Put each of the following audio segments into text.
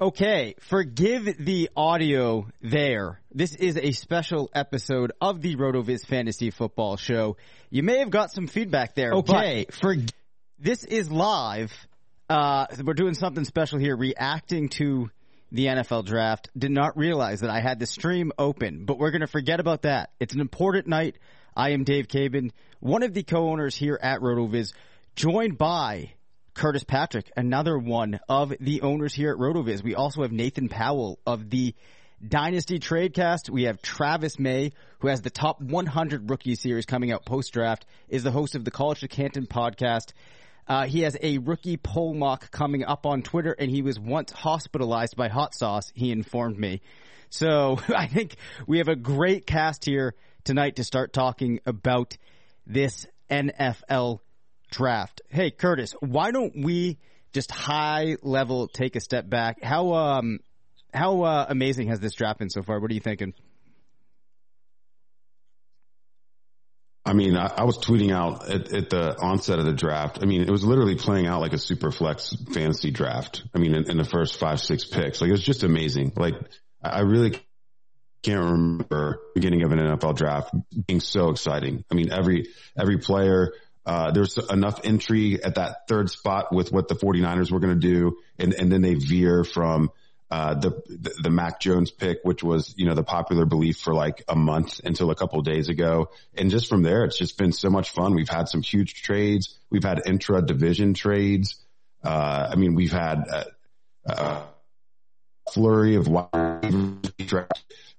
Okay, forgive the audio there. This is a special episode of the RotoViz Fantasy Football Show. You may have got some feedback there. Okay, for this is live. Uh, we're doing something special here, reacting to the NFL draft. Did not realize that I had the stream open, but we're going to forget about that. It's an important night. I am Dave Caban, one of the co-owners here at RotoViz, joined by Curtis Patrick, another one of the owners here at RotoViz. We also have Nathan Powell of the Dynasty Tradecast. We have Travis May, who has the top 100 rookie series coming out post draft, is the host of the College to Canton podcast. Uh, he has a rookie poll mock coming up on Twitter, and he was once hospitalized by hot sauce. He informed me. So I think we have a great cast here tonight to start talking about this NFL draft. Hey, Curtis, why don't we just high level take a step back? How um how uh, amazing has this draft been so far? What are you thinking? I mean, I, I was tweeting out at, at, the onset of the draft. I mean, it was literally playing out like a super flex fantasy draft. I mean, in, in the first five, six picks, like it was just amazing. Like I really can't remember beginning of an NFL draft being so exciting. I mean, every, every player, uh, there's enough intrigue at that third spot with what the 49ers were going to do. And, and then they veer from, uh, the, the, the Mac Jones pick, which was, you know, the popular belief for like a month until a couple days ago. And just from there, it's just been so much fun. We've had some huge trades. We've had intra division trades. Uh, I mean, we've had a, a flurry of wide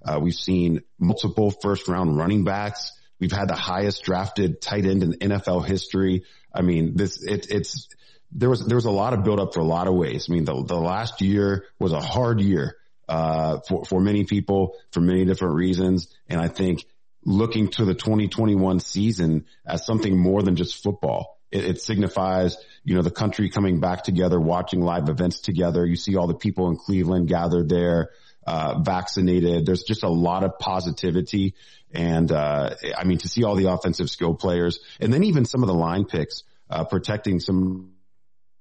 uh, we've seen multiple first round running backs. We've had the highest drafted tight end in NFL history. I mean, this, it, it's, there was there was a lot of build up for a lot of ways. I mean, the the last year was a hard year uh, for for many people for many different reasons, and I think looking to the 2021 season as something more than just football. It, it signifies, you know, the country coming back together, watching live events together. You see all the people in Cleveland gathered there, uh, vaccinated. There's just a lot of positivity. And, uh, I mean, to see all the offensive skill players and then even some of the line picks, uh, protecting some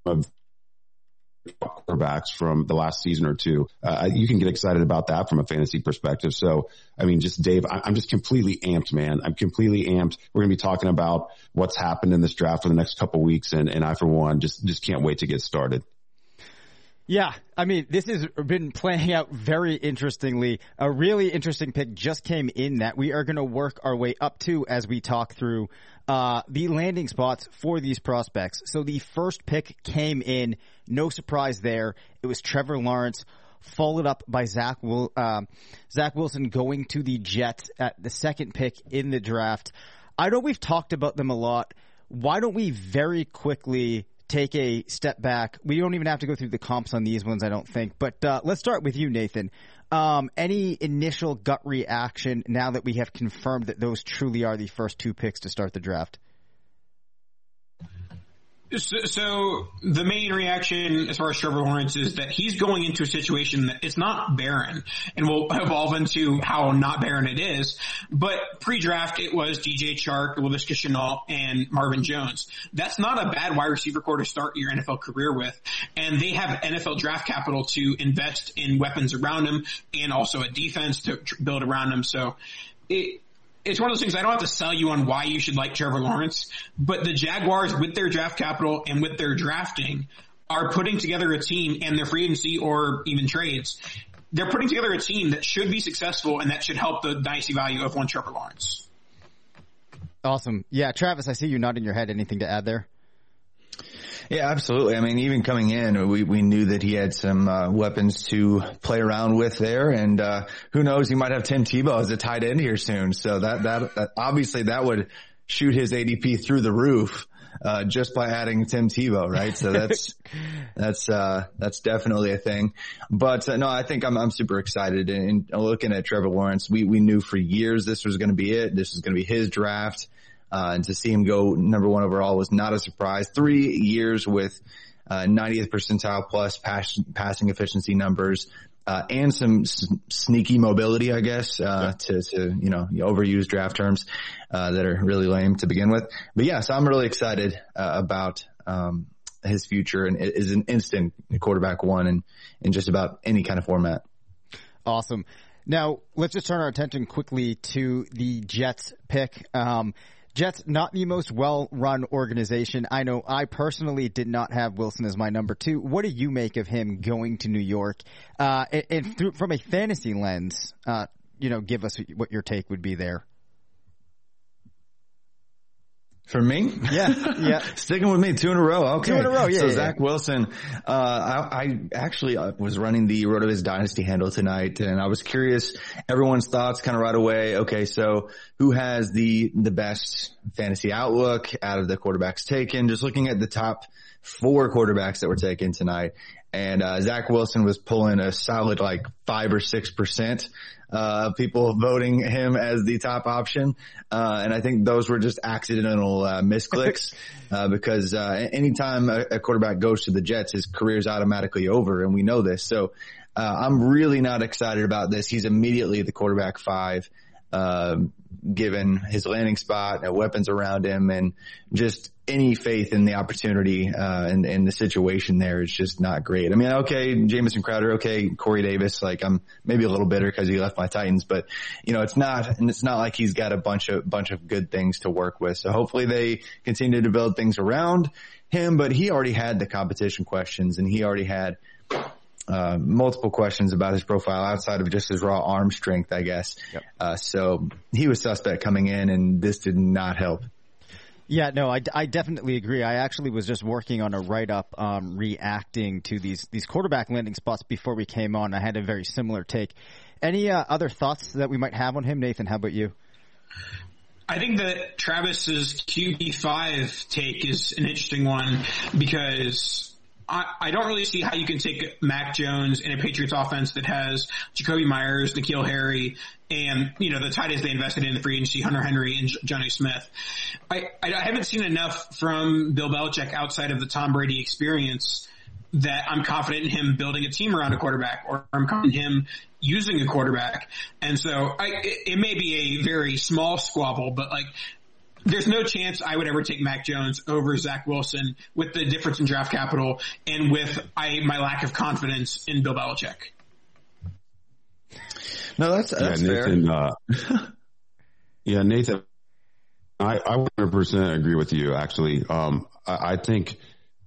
of quarterbacks from the last season or two. Uh, you can get excited about that from a fantasy perspective. So, I mean, just Dave, I'm just completely amped, man. I'm completely amped. We're going to be talking about what's happened in this draft for the next couple weeks. And, and I, for one, just, just can't wait to get started. Yeah, I mean, this has been playing out very interestingly. A really interesting pick just came in that we are going to work our way up to as we talk through uh, the landing spots for these prospects. So the first pick came in, no surprise there. It was Trevor Lawrence, followed up by Zach Wil- uh, Zach Wilson going to the Jets at the second pick in the draft. I know we've talked about them a lot. Why don't we very quickly take a step back. We don't even have to go through the comps on these ones, I don't think. But uh, let's start with you, Nathan. Um, any initial gut reaction now that we have confirmed that those truly are the first two picks to start the draft? So, so, the main reaction as far as Trevor Lawrence is that he's going into a situation that it's not barren and will evolve into how not barren it is. But pre-draft, it was DJ Chark, Laviska Shenault, and Marvin Jones. That's not a bad wide receiver corps to start your NFL career with. And they have NFL draft capital to invest in weapons around him and also a defense to build around him. So it, it's one of those things I don't have to sell you on why you should like Trevor Lawrence, but the Jaguars with their draft capital and with their drafting are putting together a team and their free agency or even trades. They're putting together a team that should be successful and that should help the dynasty value of one Trevor Lawrence. Awesome. Yeah, Travis, I see you nodding your head. Anything to add there? Yeah, absolutely. I mean, even coming in, we, we knew that he had some uh, weapons to play around with there, and uh, who knows, he might have Tim Tebow as a tight end here soon. So that that, that obviously that would shoot his ADP through the roof uh, just by adding Tim Tebow, right? So that's that's uh, that's definitely a thing. But uh, no, I think I'm I'm super excited. And, and looking at Trevor Lawrence, we we knew for years this was going to be it. This was going to be his draft. Uh, and to see him go number one overall was not a surprise. Three years with uh, 90th percentile plus pass, passing efficiency numbers, uh, and some s- sneaky mobility, I guess, uh, to, to, you know, overuse draft terms, uh, that are really lame to begin with. But yeah, so I'm really excited, uh, about, um, his future and is an instant quarterback one in, in just about any kind of format. Awesome. Now let's just turn our attention quickly to the Jets pick. Um, Jets, not the most well-run organization. I know I personally did not have Wilson as my number two. What do you make of him going to New York? Uh, and, and through, from a fantasy lens, uh, you know, give us what your take would be there. For me? Yeah, yeah. Sticking with me, two in a row. Okay. Two in a row, yeah. So yeah, Zach yeah. Wilson, uh, I, I actually uh, was running the RotoViz Dynasty handle tonight and I was curious everyone's thoughts kind of right away. Okay. So who has the, the best fantasy outlook out of the quarterbacks taken? Just looking at the top four quarterbacks that were taken tonight. And, uh, Zach Wilson was pulling a solid like five or six percent uh, people voting him as the top option. Uh, and I think those were just accidental, uh, misclicks, uh, because, uh, anytime a, a, quarterback goes to the Jets, his career is automatically over and we know this. So, uh, I'm really not excited about this. He's immediately the quarterback five, um, given his landing spot, and weapons around him, and just any faith in the opportunity uh, and, and the situation there is just not great. I mean, okay, Jamison Crowder, okay, Corey Davis, like I'm maybe a little bitter because he left my Titans, but you know, it's not, and it's not like he's got a bunch of bunch of good things to work with. So hopefully they continue to build things around him. But he already had the competition questions, and he already had uh, multiple questions about his profile outside of just his raw arm strength, I guess. Yep. Uh, so he was suspect coming in and this did not help. Yeah, no, I, I definitely agree. I actually was just working on a write up, um, reacting to these, these quarterback landing spots before we came on. I had a very similar take. Any, uh, other thoughts that we might have on him? Nathan, how about you? I think that Travis's QB5 take is an interesting one because I, I don't really see how you can take Mac Jones in a Patriots offense that has Jakobi Meyers, N'Keal Harry, and, you know, the tight ends they invested in the free agency, Hunter Henry and Jonnu Smith. I, I haven't seen enough from Bill Belichick outside of the Tom Brady experience that I'm confident in him building a team around a quarterback or I'm confident in him using a quarterback. And so I, it, it may be a very small squabble, but like there's no chance I would ever take Mac Jones over Zach Wilson with the difference in draft capital and with I, my lack of confidence in Bill Belichick. No, that's, that's yeah, Nathan, uh, yeah, Nathan, I, I 100% agree with you, actually. Um, I, I think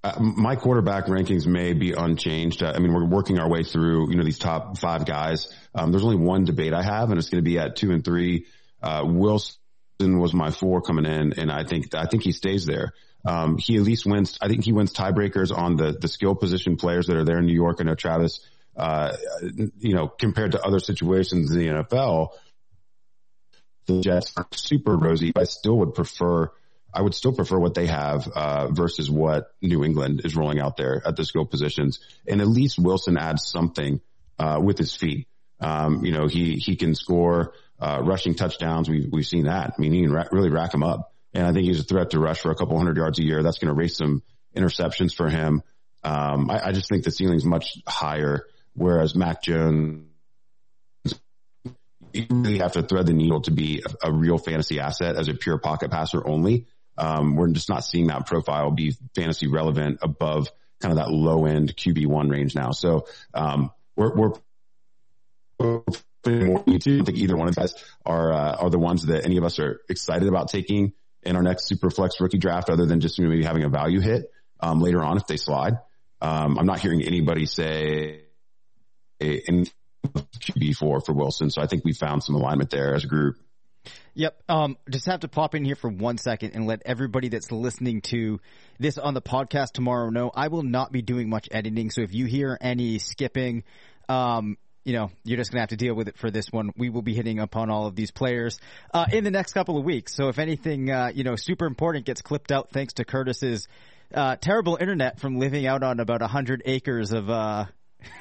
uh, my quarterback rankings may be unchanged. Uh, I mean, we're working our way through, you know, these top five guys. Um, there's only one debate I have and it's going to be at two and three. Uh, Wilson was my four coming in and I think, I think he stays there. Um, he at least wins, I think he wins tiebreakers on the, the skill position players that are there in New York. I know Travis, uh, you know, compared to other situations in the NFL, the Jets are super rosy. I still would prefer I would still prefer what they have uh, versus what New England is rolling out there at the skill positions. And at least Wilson adds something uh, with his feet. Um, you know, he he can score uh, rushing touchdowns. We've we've seen that. I mean, he can ra- really rack him up. And I think he's a threat to rush for a couple hundred yards a year. That's going to raise some interceptions for him. Um, I, I just think the ceiling's much higher. Whereas Mac Jones you really have to thread the needle to be a, a, real fantasy asset as a pure pocket passer only. Um, we're just not seeing that profile be fantasy relevant above kind of that low end QB one range now. So, um, we're, we're, more I think either one of us are, uh, are the ones that any of us are excited about taking in our next super flex rookie draft other than just maybe having a value hit, um, later on if they slide. Um, I'm not hearing anybody say in QB four for Wilson. So I think we found some alignment there as a group. Yep. Um, just have to pop in here for one second and let everybody that's listening to this on the podcast tomorrow know I will not be doing much editing. So if you hear any skipping, um, you know, you're just gonna have to deal with it for this one. We will be hitting upon all of these players uh, in the next couple of weeks. So if anything, uh, you know, super important gets clipped out thanks to Curtis's uh, terrible internet from living out on about a hundred acres of uh,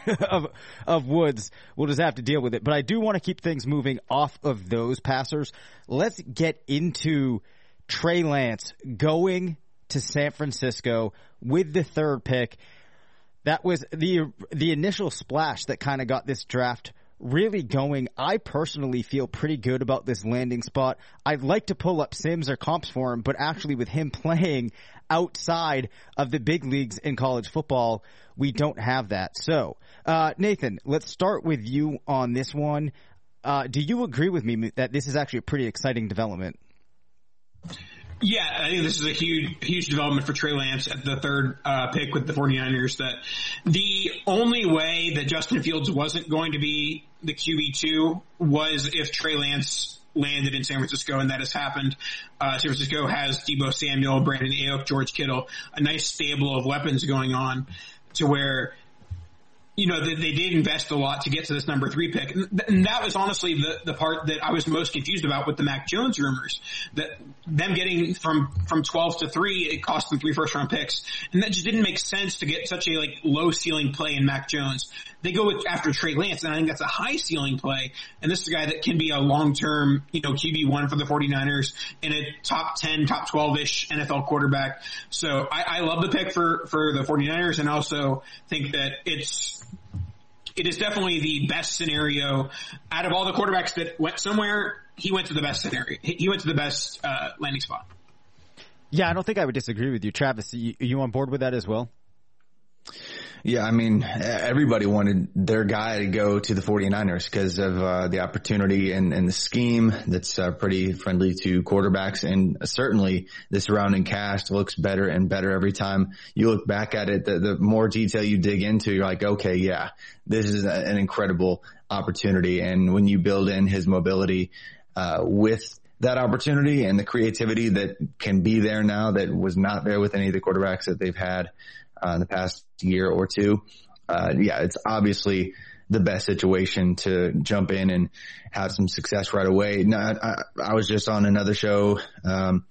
of of Woods. We'll just have to deal with it. But I do want to keep things moving off of those passers. Let's get into Trey Lance going to San Francisco with the third pick. That was the the initial splash that kind of got this draft really going. I personally feel pretty good about this landing spot. I'd like to pull up Sims or comps for him, but actually with him playing outside of the big leagues in college football, we don't have that. So, uh, Nathan, let's start with you on this one. Uh, do you agree with me that this is actually a pretty exciting development? Yeah, I think this is a huge, huge development for Trey Lance at the third uh, pick with the 49ers that the only way that Justin Fields wasn't going to be the QB2 was if Trey Lance landed in San Francisco, and that has happened. Uh, San Francisco has Deebo Samuel, Brandon Aiyuk, George Kittle, a nice stable of weapons going on to where you know, they, they, did invest a lot to get to this number three pick. And that was honestly the, the part that I was most confused about with the Mac Jones rumors. That them getting from, from 12 to three, it cost them three first round picks. And that just didn't make sense to get such a like low ceiling play in Mac Jones. They go with, after Trey Lance, and I think that's a high ceiling play. And this is a guy that can be a long term, you know, QB1 for the 49ers in a top 10, top 12-ish NFL quarterback. So I, I love the pick for, for the 49ers and also think that it's, it is definitely the best scenario out of all the quarterbacks that went somewhere. He went to the best scenario. He went to the best uh, landing spot. Yeah, I don't think I would disagree with you, Travis. Are you, on board with that as well? Yeah, I mean, everybody wanted their guy to go to the 49ers because of uh, the opportunity and, and, the scheme that's uh, pretty friendly to quarterbacks. And certainly the surrounding cast looks better and better every time you look back at it. The, the more detail you dig into, you're like, okay, yeah, this is an incredible opportunity. And when you build in his mobility uh, with that opportunity and the creativity that can be there now that was not there with any of the quarterbacks that they've had uh, in the past year or two. Uh, yeah, it's obviously the best situation to jump in and have some success right away. Now, I, I was just on another show, um,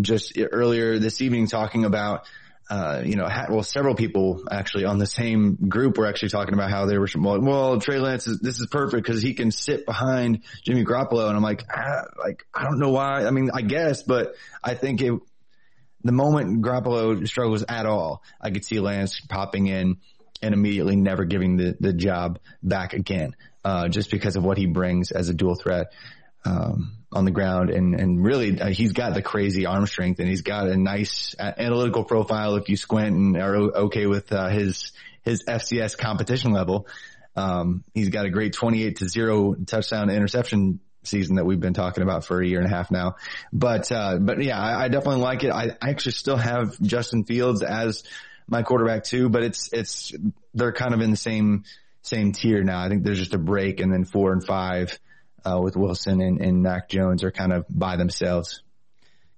just earlier this evening talking about, uh, you know, well, several people actually on the same group were actually talking about how they were, well, well Trey Lance is, this is perfect because he can sit behind Jimmy Garoppolo. And I'm like, ah, like, I don't know why. I mean, I guess, but I think it, the moment Garoppolo struggles at all, I could see Lance popping in and immediately never giving the, the job back again, uh, just because of what he brings as a dual threat. Um, on the ground and, and really uh, he's got the crazy arm strength and he's got a nice analytical profile if you squint and are okay with uh, his his FCS competition level. Um, he's got a great 28 to 0 touchdown interception season that we've been talking about for a year and a half now. But, uh, but yeah, I, I definitely like it. I, I actually still have Justin Fields as my quarterback too, but it's, it's, they're kind of in the same, same tier now. I think there's just a break and then four and five, uh, with Wilson and, and Mac Jones are kind of by themselves.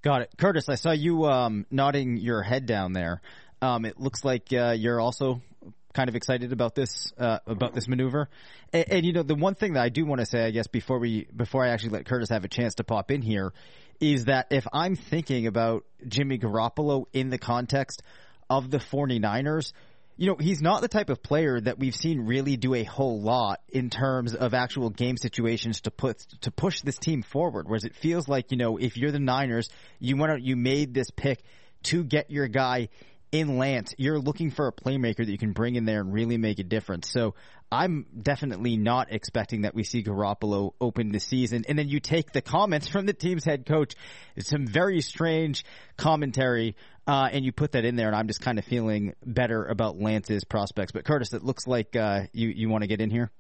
Got it. Curtis, I saw you, um, nodding your head down there. Um, it looks like, uh, you're also kind of excited about this uh, about this maneuver. And, and, you know, the one thing that I do want to say, I guess, before we before I actually let Curtis have a chance to pop in here, is that if I'm thinking about Jimmy Garoppolo in the context of the 49ers, you know, he's not the type of player that we've seen really do a whole lot in terms of actual game situations to put to push this team forward. Whereas it feels like, you know, if you're the Niners, you went out, you made this pick to get your guy in Lance, you're looking for a playmaker that you can bring in there and really make a difference. So I'm definitely not expecting that we see Garoppolo open the season. And then you take the comments from the team's head coach, some very strange commentary, uh, and you put that in there. And I'm just kind of feeling better about Lance's prospects. But Curtis, it looks like uh, you you want to get in here.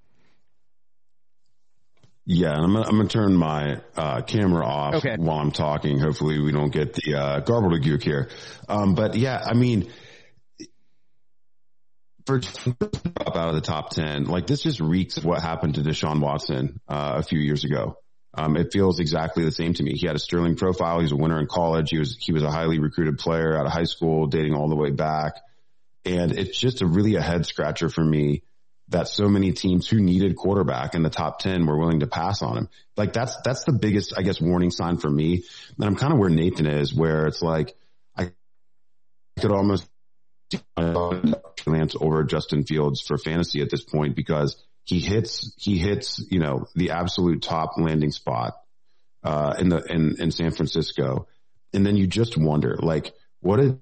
Yeah, I'm gonna, I'm gonna turn my uh, camera off Okay. while I'm talking. Hopefully, we don't get the uh, gobbledygook here. Um, but yeah, I mean, for up out of the top ten, like this just reeks of what happened to Deshaun Watson uh, a few years ago. Um, it feels exactly the same to me. He had a sterling profile. He was a winner in college. He was he was a highly recruited player out of high school, dating all the way back, and it's just a really a head scratcher for me that so many teams who needed quarterback in the top 10 were willing to pass on him. Like that's, that's the biggest, I guess, warning sign for me. And I'm kind of where Nathan is, where it's like, I could almost Lance over Justin Fields for fantasy at this point because he hits, he hits, you know, the absolute top landing spot, uh, in the, in, in San Francisco. And then you just wonder, like, what is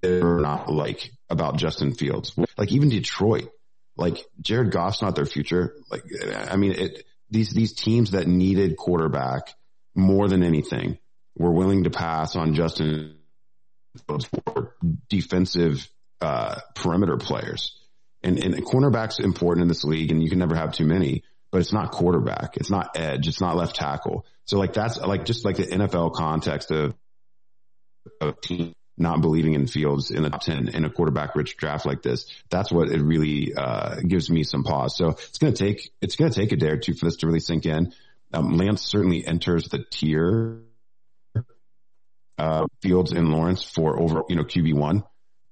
there not like about Justin Fields? Like even Detroit, like Jared Goff's not their future. Like, I mean, it, these, these teams that needed quarterback more than anything were willing to pass on Justin for defensive, uh, perimeter players. And, and cornerback's important in this league and you can never have too many, but it's not quarterback. It's not edge. It's not left tackle. So like that's like just like the NFL context of, of team not believing in Fields in the top 10 in a quarterback rich draft like this. That's what it really, uh, gives me some pause. So it's going to take, it's going to take a day or two for this to really sink in. Um, Lance certainly enters the tier, uh, Fields and Lawrence for over, you know, QB1.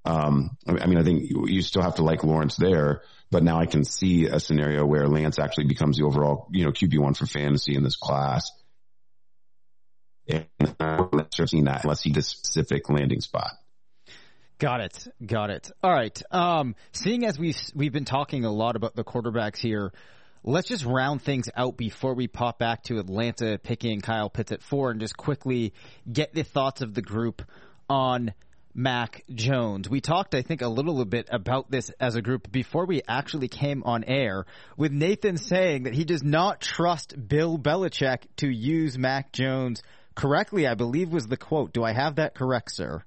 Um, I mean, I think you, still have to like Lawrence there, but now I can see a scenario where Lance actually becomes the overall, you know, QB1 for fantasy in this class. And unless he gets specific landing spot. Got it. Got it. All right. Um, seeing as we've we've been talking a lot about the quarterbacks here, let's just round things out before we pop back to Atlanta picking Kyle Pitts at four and just quickly get the thoughts of the group on Mac Jones. We talked, I think, a little bit about this as a group before we actually came on air with Nathan saying that he does not trust Bill Belichick to use Mac Jones correctly, I believe was the quote. Do I have that correct, sir?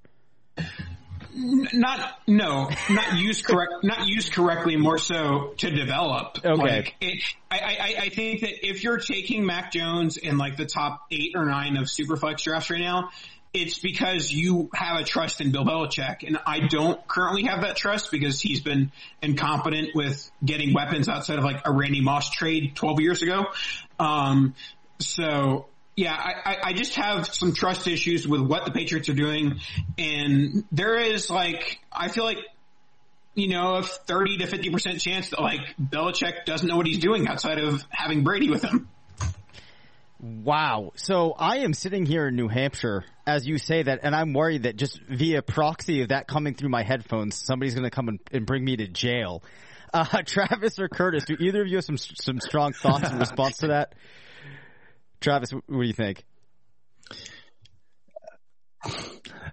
Not no, not used correct, not used correctly. More so to develop. Okay. Like it, I, I, I think that if you're taking Mac Jones in like the top eight or nine of Superflex drafts right now, it's because you have a trust in Bill Belichick, and I don't currently have that trust because he's been incompetent with getting weapons outside of like a Randy Moss trade 12 years ago. Um, so yeah, I, I- I just have some trust issues with what the Patriots are doing, and there is like I feel like you know a thirty to fifty percent chance that like Belichick doesn't know what he's doing outside of having Brady with him. Wow. So I am sitting here in New Hampshire as you say that, and I'm worried that just via proxy of that coming through my headphones, somebody's going to come and, and bring me to jail. Uh, Travis or Curtis, do either of you have some some strong thoughts in response to that? Travis, what do you think?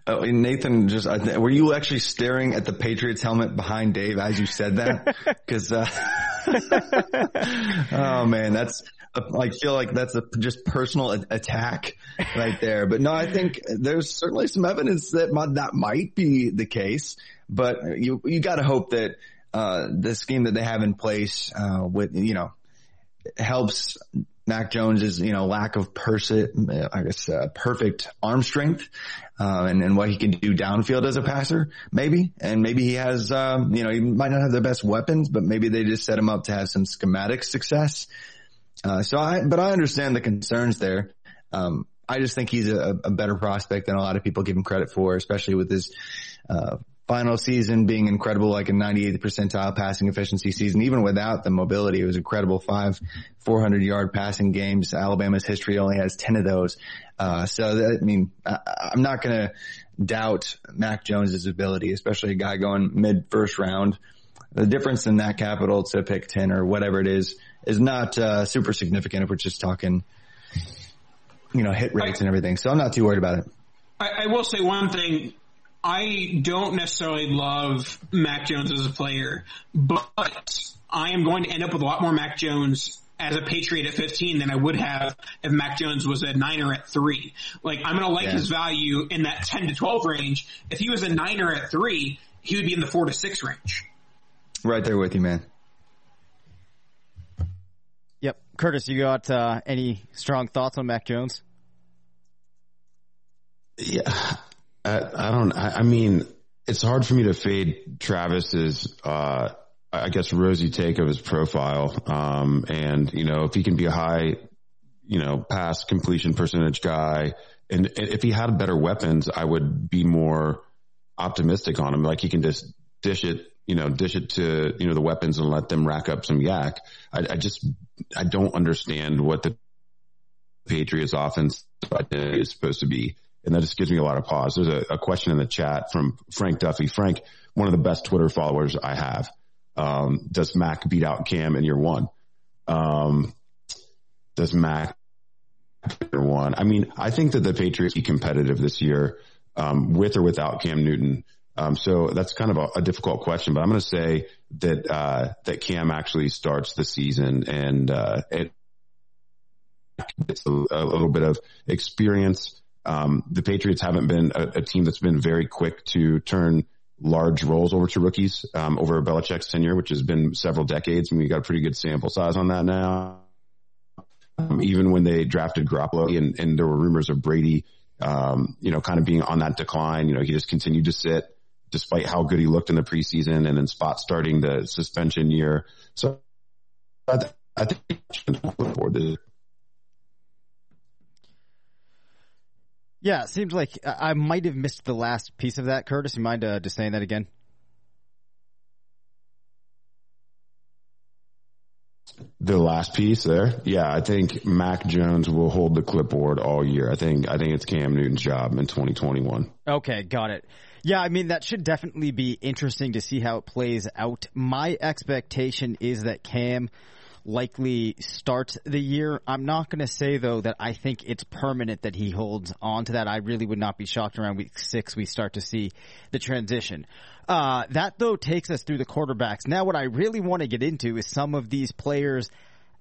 Oh, Nathan, just I th- were you actually staring at the Patriots helmet behind Dave as you said that? Because, uh, oh man, that's I feel like that's a just personal a- attack right there. But no, I think there's certainly some evidence that that might be the case. But you you got to hope that uh, the scheme that they have in place uh, with you know helps Mac Jones's, you know, lack of persi- I guess, uh, perfect arm strength, uh, and, and what he can do downfield as a passer, maybe. And maybe he has, um, you know, he might not have the best weapons, but maybe they just set him up to have some schematic success. Uh, so I, but I understand the concerns there. Um, I just think he's a, a better prospect than a lot of people give him credit for, especially with his, uh, final season being incredible, like a 98th percentile passing efficiency season. Even without the mobility, it was incredible. Five 400 yard passing games. Alabama's history only has 10 of those. Uh, so that, I mean, I, I'm not going to doubt Mac Jones's ability, especially a guy going mid first round. The difference in that capital to pick 10 or whatever it is is not uh, super significant if we're just talking, you know, hit rates and everything. So I'm not too worried about it. I, I will say one thing. I don't necessarily love Mac Jones as a player, but I am going to end up with a lot more Mac Jones as a Patriot at 15 than I would have if Mac Jones was a Niner at 3. Like, I'm going to like Yeah. his value in that 10 to 12 range. If he was a Niner at 3, he would be in the 4 to 6 range. Right there with you, man. Yep. Curtis, you got uh, any strong thoughts on Mac Jones? Yeah, I, I don't. I, I mean, it's hard for me to fade Travis's, uh, I guess, rosy take of his profile. Um, and you know, if he can be a high, you know, pass completion percentage guy, and if he had better weapons, I would be more optimistic on him. Like he can just dish it, you know, dish it to you know the weapons and let them rack up some YAC. I, I just I don't understand what the Patriots offense is supposed to be. And that just gives me a lot of pause. There's a, a question in the chat from Frank Duffy. Frank, one of the best Twitter followers I have. Um, does Mac beat out Cam in year one? Um, does Mac year one? I mean, I think that the Patriots be competitive this year, um, with or without Cam Newton. Um, so that's kind of a, a difficult question, but I'm going to say that, uh, that Cam actually starts the season and, uh, it, it's a, a little bit of experience. Um, the Patriots haven't been a, a team that's been very quick to turn large roles over to rookies um, over Belichick's tenure, which has been several decades, and we got a pretty good sample size on that now. Um, even when they drafted Garoppolo, and, and there were rumors of Brady, um, you know, kind of being on that decline. You know, he just continued to sit despite how good he looked in the preseason, and then spot starting the suspension year. So I, th- I think for the Yeah, it seems like I I might have missed the last piece of that. Curtis, you mind uh, just saying that again? The last piece there, yeah, I think Mac Jones will hold the clipboard all year. I think I think it's Cam Newton's job in 2021. Okay, got it. Yeah, I mean, that should definitely be interesting to see how it plays out. My expectation is that Cam likely starts the year. I'm not going to say though that I think it's permanent that he holds on to that. I really would not be shocked around week six we start to see the transition. Uh, that though takes us through the quarterbacks. Now what I really want to get into is some of these players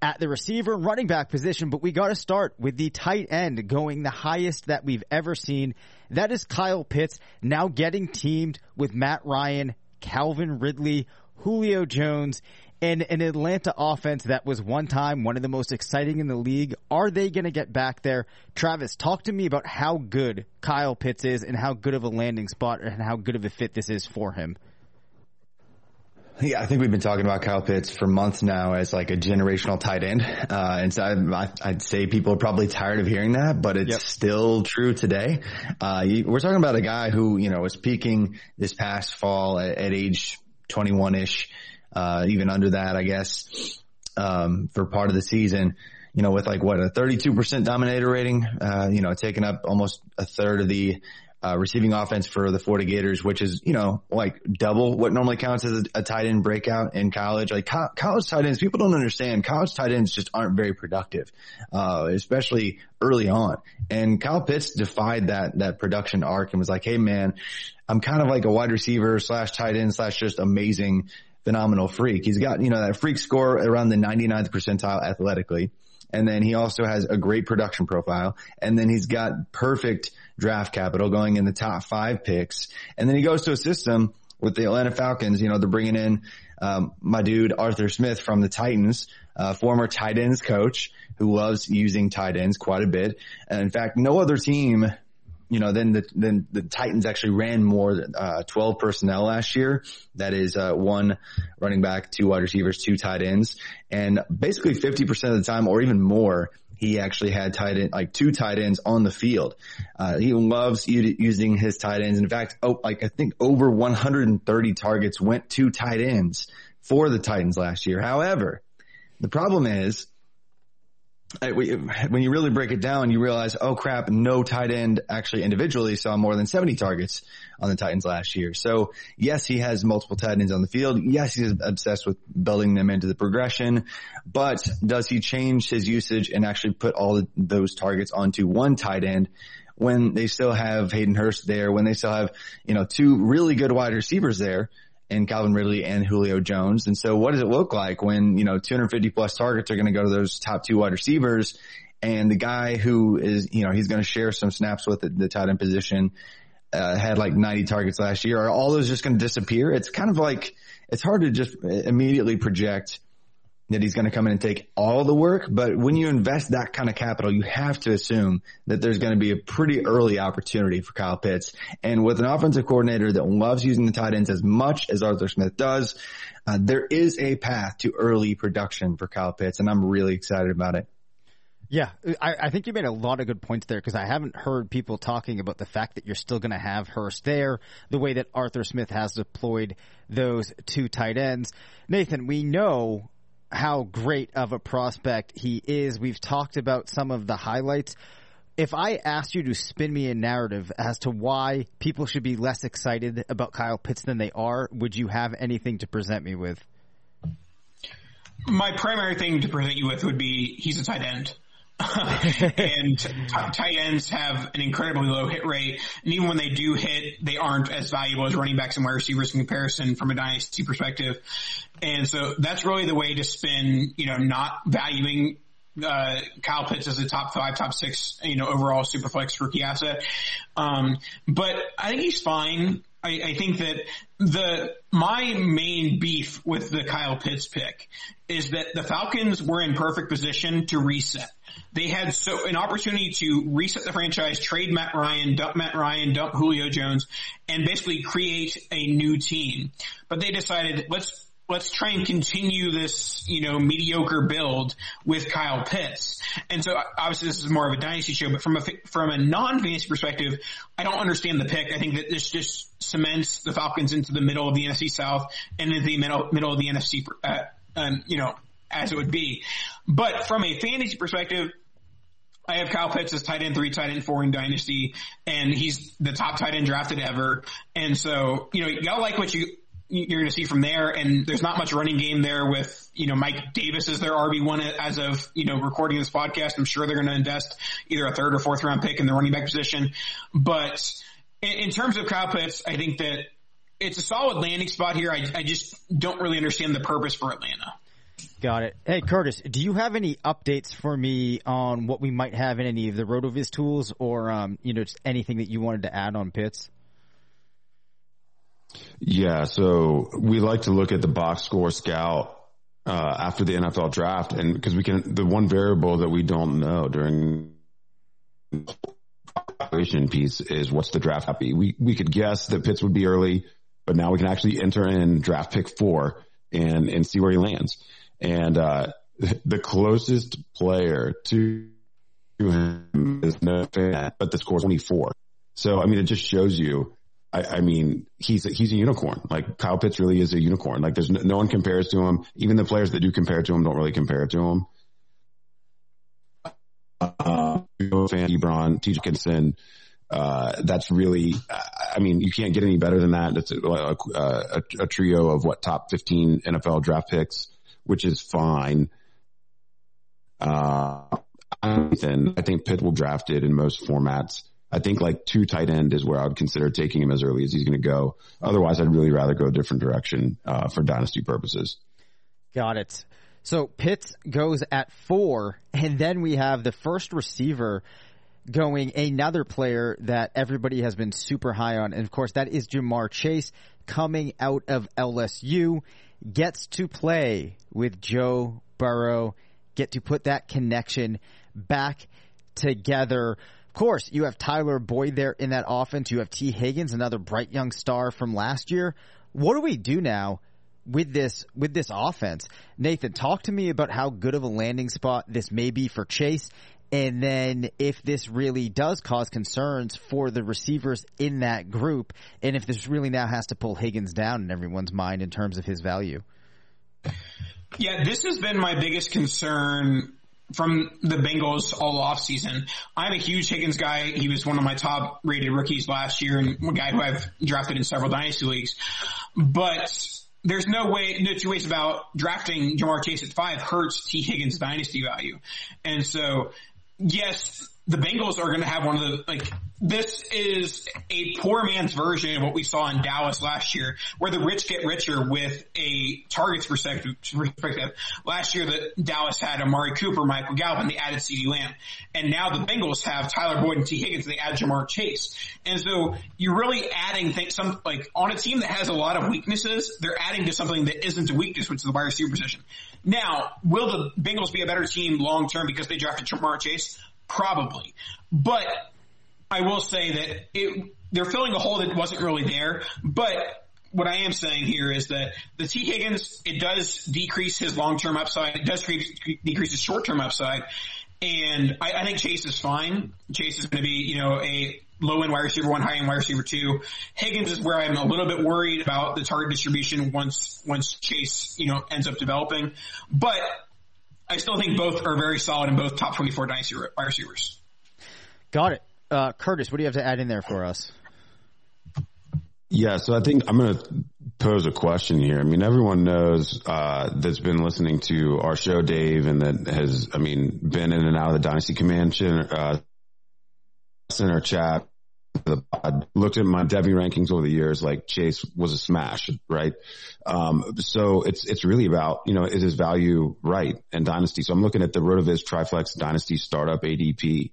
at the receiver and running back position, but we got to start with the tight end going the highest that we've ever seen. That is Kyle Pitts now getting teamed with Matt Ryan, Calvin Ridley, Julio Jones, and an Atlanta offense that was one time one of the most exciting in the league. Are they going to get back there? Travis, talk to me about how good Kyle Pitts is and how good of a landing spot and how good of a fit this is for him. Yeah, I think we've been talking about Kyle Pitts for months now as like a generational tight end. Uh, and so I, I'd say people are probably tired of hearing that, but it's Yep. still true today. Uh, you- we're talking about a guy who, you know, was peaking this past fall at, at age 21-ish, uh, even under that, I guess, um, for part of the season, you know, with like what a 32% dominator rating, uh, you know, taking up almost a third of the, uh, receiving offense for the Florida Gators, which is, you know, like double what normally counts as a, a tight end breakout in college. Like co- college tight ends, people don't understand. College tight ends just aren't very productive, uh, especially early on. And Kyle Pitts defied that, that production arc and was like, Hey man, I'm kind of like a wide receiver slash tight end slash just amazing, phenomenal freak. He's got, you know, that freak score around the 99th percentile athletically. And then he also has a great production profile. And then he's got perfect draft capital going in the top five picks. And then he goes to a system with the Atlanta Falcons. You know, they're bringing in, um, my dude, Arthur Smith from the Titans. uh, former tight ends coach who loves using tight ends quite a bit. And in fact, no other team, you know, then the, then the Titans actually ran more, uh, 12 personnel last year. That is, uh, one running back, two wide receivers, two tight ends. And basically 50% of the time or even more, he actually had tight end, like two tight ends on the field. Uh, he loves using his tight ends. In fact, oh, like I think over 130 targets went to tight ends for the Titans last year. However, the problem is when you really break it down, you realize, oh crap, no tight end actually individually saw more than 70 targets on the Titans last year. So yes, he has multiple tight ends on the field. Yes, he's obsessed with building them into the progression, but does he change his usage and actually put all those targets onto one tight end? When they still have Hayden Hurst there, when they still have, you know, two really good wide receivers there, and Calvin Ridley and Julio Jones. And so what does it look like when, you know, 250 plus targets are going to go to those top two wide receivers and the guy who is, you know, he's going to share some snaps with the, the tight end position, uh, had like 90 targets last year. Are all those just going to disappear? It's kind of like, it's hard to just immediately project that he's going to come in and take all the work. But when you invest that kind of capital, you have to assume that there's going to be a pretty early opportunity for Kyle Pitts. And with an offensive coordinator that loves using the tight ends as much as Arthur Smith does, uh, there is a path to early production for Kyle Pitts, and I'm really excited about it. Yeah, I, I, think you made a lot of good points there because I haven't heard people talking about the fact that you're still going to have Hurst there, the way that Arthur Smith has deployed those two tight ends. Nathan, we know how great of a prospect he is. We've talked about some of the highlights. If I asked you to spin me a narrative as to why people should be less excited about Kyle Pitts than they are, would you have anything to present me with? My primary thing to present you with would be he's a tight end. And tight ends have an incredibly low hit rate. And even when they do hit, they aren't as valuable as running backs and wide receivers in comparison from a dynasty perspective. And so that's really the way to spin, you know, not valuing uh, Kyle Pitts as a top five, top six, you know, overall superflex rookie asset. Um, but I think he's fine. I, I, think that the my main beef with the Kyle Pitts pick is that the Falcons were in perfect position to reset. They had so an opportunity to reset the franchise, trade Matt Ryan, dump Matt Ryan, dump Julio Jones, and basically create a new team. But they decided let's let's try and continue this, you know, mediocre build with Kyle Pitts. And so obviously this is more of a dynasty show, but from a, from a non-fantasy perspective, I don't understand the pick. I think that this just cements the Falcons into the middle of the NFC South and into the middle, middle of the NFC, uh, um, you know, as it would be. But from a fantasy perspective, I have Kyle Pitts as tight end three, tight end four in Dynasty, and he's the top tight end drafted ever. And so, you know, gotta like what you, you're going to see from there. And there's not much running game there with, you know, Mike Davis as their RB1 as of, you know, recording this podcast. I'm sure they're going to invest either a third or fourth round pick in the running back position. But in, in terms of Kyle Pitts, I think that it's a solid landing spot here. I, I just don't really understand the purpose for Atlanta. Got it. Hey, Curtis, do you have any updates for me on what we might have in any of the RotoViz tools or, um, you know, just anything that you wanted to add on Pitts? Yeah, so we like to look at the box score scout uh, after the NFL draft, and because we can, the one variable that we don't know during evaluation piece is what's the draft happy. We we could guess that Pitts would be early, but now we can actually enter in draft pick four and and see where he lands. And uh, the closest player to him is no fan, but the score is 24. So I mean, it just shows you I, I, mean, he's a, he's a unicorn. Like Kyle Pitts really is a unicorn. Like there's no, no, one compares to him. Even the players that do compare to him don't really compare to him. Uh, fan Ebron, T. Dickinson. Uh, that's really, I mean, you can't get any better than that. It's a, a, a, a trio of what top 15 NFL draft picks, which is fine. Uh, I think Pitt will draft it in most formats. I think like two tight end is where I would consider taking him as early as he's going to go. Otherwise, I'd really rather go a different direction uh, for dynasty purposes. Got it. So Pitts goes at four, and then we have the first receiver going another player that everybody has been super high on, and of course that is Ja'Marr Chase coming out of LSU, gets to play with Joe Burrow get to put that connection back together. Of course, you have Tyler Boyd there in that offense. You have Tee Higgins, another bright young star from last year. What do we do now with this with this offense? Nathan, talk to me about how good of a landing spot this may be for Chase, and then if this really does cause concerns for the receivers in that group, and if this really now has to pull Higgins down in everyone's mind in terms of his value. Yeah, this has been my biggest concern from the Bengals all off season. I'm a huge Higgins guy. He was one of my top rated rookies last year and a guy who I've drafted in several dynasty leagues. But there's no way, no two ways about drafting Ja'Marr Chase at five hurts Tee Higgins dynasty value. And so yes, the Bengals are going to have one of the like this is a poor man's version of what we saw in Dallas last year, where the rich get richer with a targets perspective. Last year, that Dallas had Amari Cooper, Michael and they added CeeDee Lamb, and now the Bengals have Tyler Boyd and Tee Higgins. They add Ja'Marr Chase, and so you're really adding things. Some like on a team that has a lot of weaknesses, they're adding to something that isn't a weakness, which is the wide receiver position. Now, will the Bengals be a better team long term because they drafted Ja'Marr Chase? Probably. But I will say that it, they're filling a hole that wasn't really there. But what I am saying here is that the Tee Higgins, it does decrease his long-term upside. It does decrease his short-term upside. And I, I think Chase is fine. Chase is going to be, you know, a low end wide receiver one, high end wide receiver two. Higgins is where I'm a little bit worried about the target distribution once, once Chase, you know, ends up developing. But I still think both are very solid and both top 24 dynasty wide receivers. Got it. Uh, Curtis, what do you have to add in there for us? Yeah, so I think I'm going to pose a question here. I mean, everyone knows uh, that's been listening to our show, Dave, and that has, I mean, been in and out of the Dynasty Command uh, center chat I looked at my Devy rankings over the years, like Chase was a smash, right? Um, so it's, it's really about, you know, is his value right and dynasty? So I'm looking at the RotoViz Triflex Dynasty Startup ADP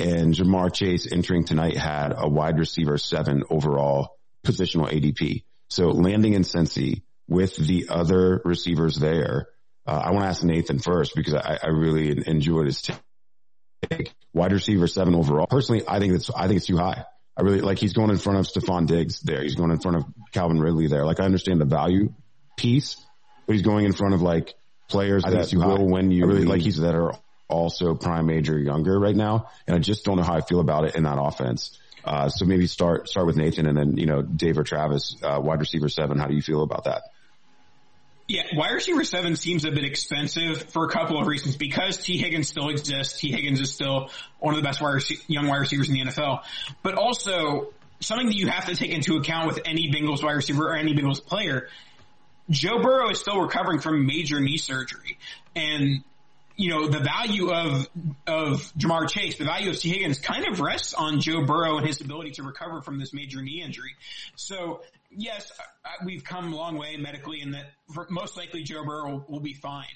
and Ja'Marr Chase entering tonight had a wide receiver seven overall positional ADP. So landing in Cincy with the other receivers there. Uh, I want to ask Nathan first because I, I really enjoyed his take wide receiver seven overall. Personally, I think it's I think it's too high. I really like he's going in front of Stefon Diggs there. He's going in front of Calvin Ridley there. Like I understand the value piece, but he's going in front of like players I that will win you really like he's that are also prime major younger right now. And I just don't know how I feel about it in that offense. Uh, so maybe start start with Nathan and then you know Dave or Travis, uh, wide receiver seven. How do you feel about that? Yeah, wide receiver seven seems a bit expensive for a couple of reasons. Because Tee Higgins still exists, Tee Higgins is still one of the best wide young wide receivers in the NFL. But also, something that you have to take into account with any Bengals wide receiver or any Bengals player, Joe Burrow is still recovering from major knee surgery. And you know, the value of, of Ja'Marr Chase, the value of Tee Higgins kind of rests on Joe Burrow and his ability to recover from this major knee injury. So yes, we've come a long way medically in that most likely Joe Burrow will, be fine.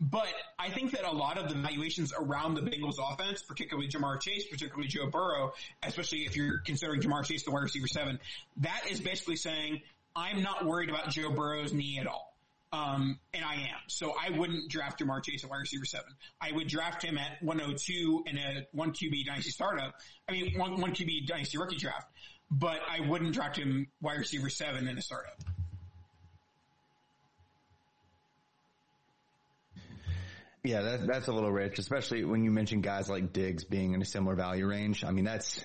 But I think that a lot of the valuations around the Bengals offense, particularly Ja'Marr Chase, particularly Joe Burrow, especially if you're considering Ja'Marr Chase the wide receiver seven, that is basically saying, I'm not worried about Joe Burrow's knee at all. Um, and I am. So I wouldn't draft Ja'Marr Chase at wide receiver seven. I would draft him at 102 in a one QB dynasty startup. I mean, one, one QB dynasty rookie draft, but I wouldn't draft him wide receiver seven in a startup. Yeah, that, that's a little rich, especially when you mention guys like Diggs being in a similar value range. I mean, that's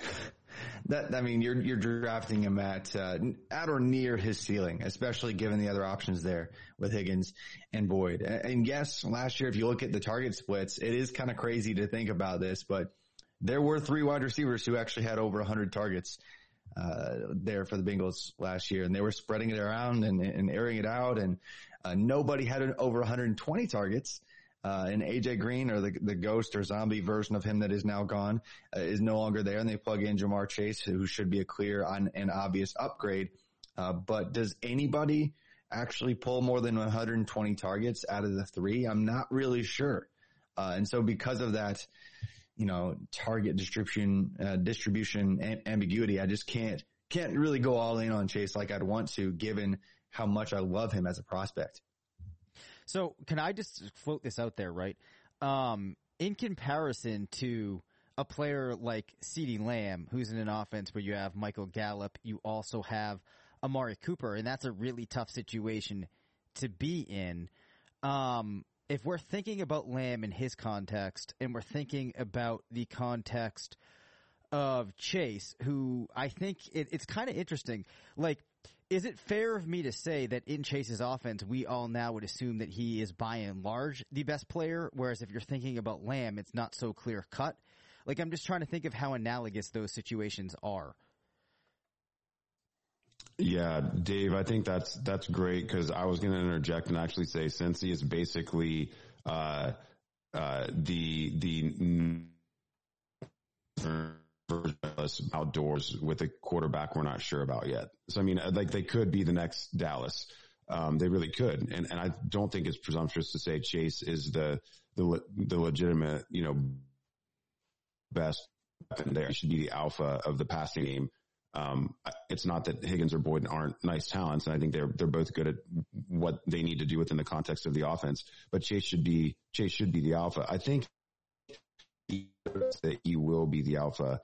that. I mean, you're you're drafting him at uh, at or near his ceiling, especially given the other options there with Higgins and Boyd. And, and yes, last year, if you look at the target splits, it is kind of crazy to think about this, but there were three wide receivers who actually had over 100 targets uh, there for the Bengals last year, and they were spreading it around and, and airing it out, and uh, nobody had over 120 targets. Uh, and AJ Green or the the ghost or zombie version of him that is now gone uh, is no longer there, and they plug in Ja'Marr Chase, who should be a clear on, and obvious upgrade. Uh, but does anybody actually pull more than 120 targets out of the three? I'm not really sure. Uh, and so because of that, you know, target distribution uh, distribution a- ambiguity, I just can't can't really go all in on Chase like I'd want to, given how much I love him as a prospect. So can I just float this out there, right? Um, in comparison to a player like CeeDee Lamb, who's in an offense where you have Michael Gallup, you also have Amari Cooper, and that's a really tough situation to be in. Um, if we're thinking about Lamb in his context, and we're thinking about the context of Chase, who I think it, it's kind of interesting. Like, is it fair of me to say that in Chase's offense, we all now would assume that he is by and large the best player, whereas if you're thinking about Lamb, it's not so clear cut? Like, I'm just trying to think of how analogous those situations are. Yeah, Dave, I think that's that's great because I was going to interject and actually say Cincy is basically uh, uh, the the outdoors with a quarterback we're not sure about yet. So I mean, like they could be the next Dallas. Um, they really could, and and I don't think it's presumptuous to say Chase is the the the legitimate you know best there. He should be the alpha of the passing game. Um, it's not that Higgins or Boyd aren't nice talents, and I think they're they're both good at what they need to do within the context of the offense. But Chase should be Chase should be the alpha. I think that he will be the alpha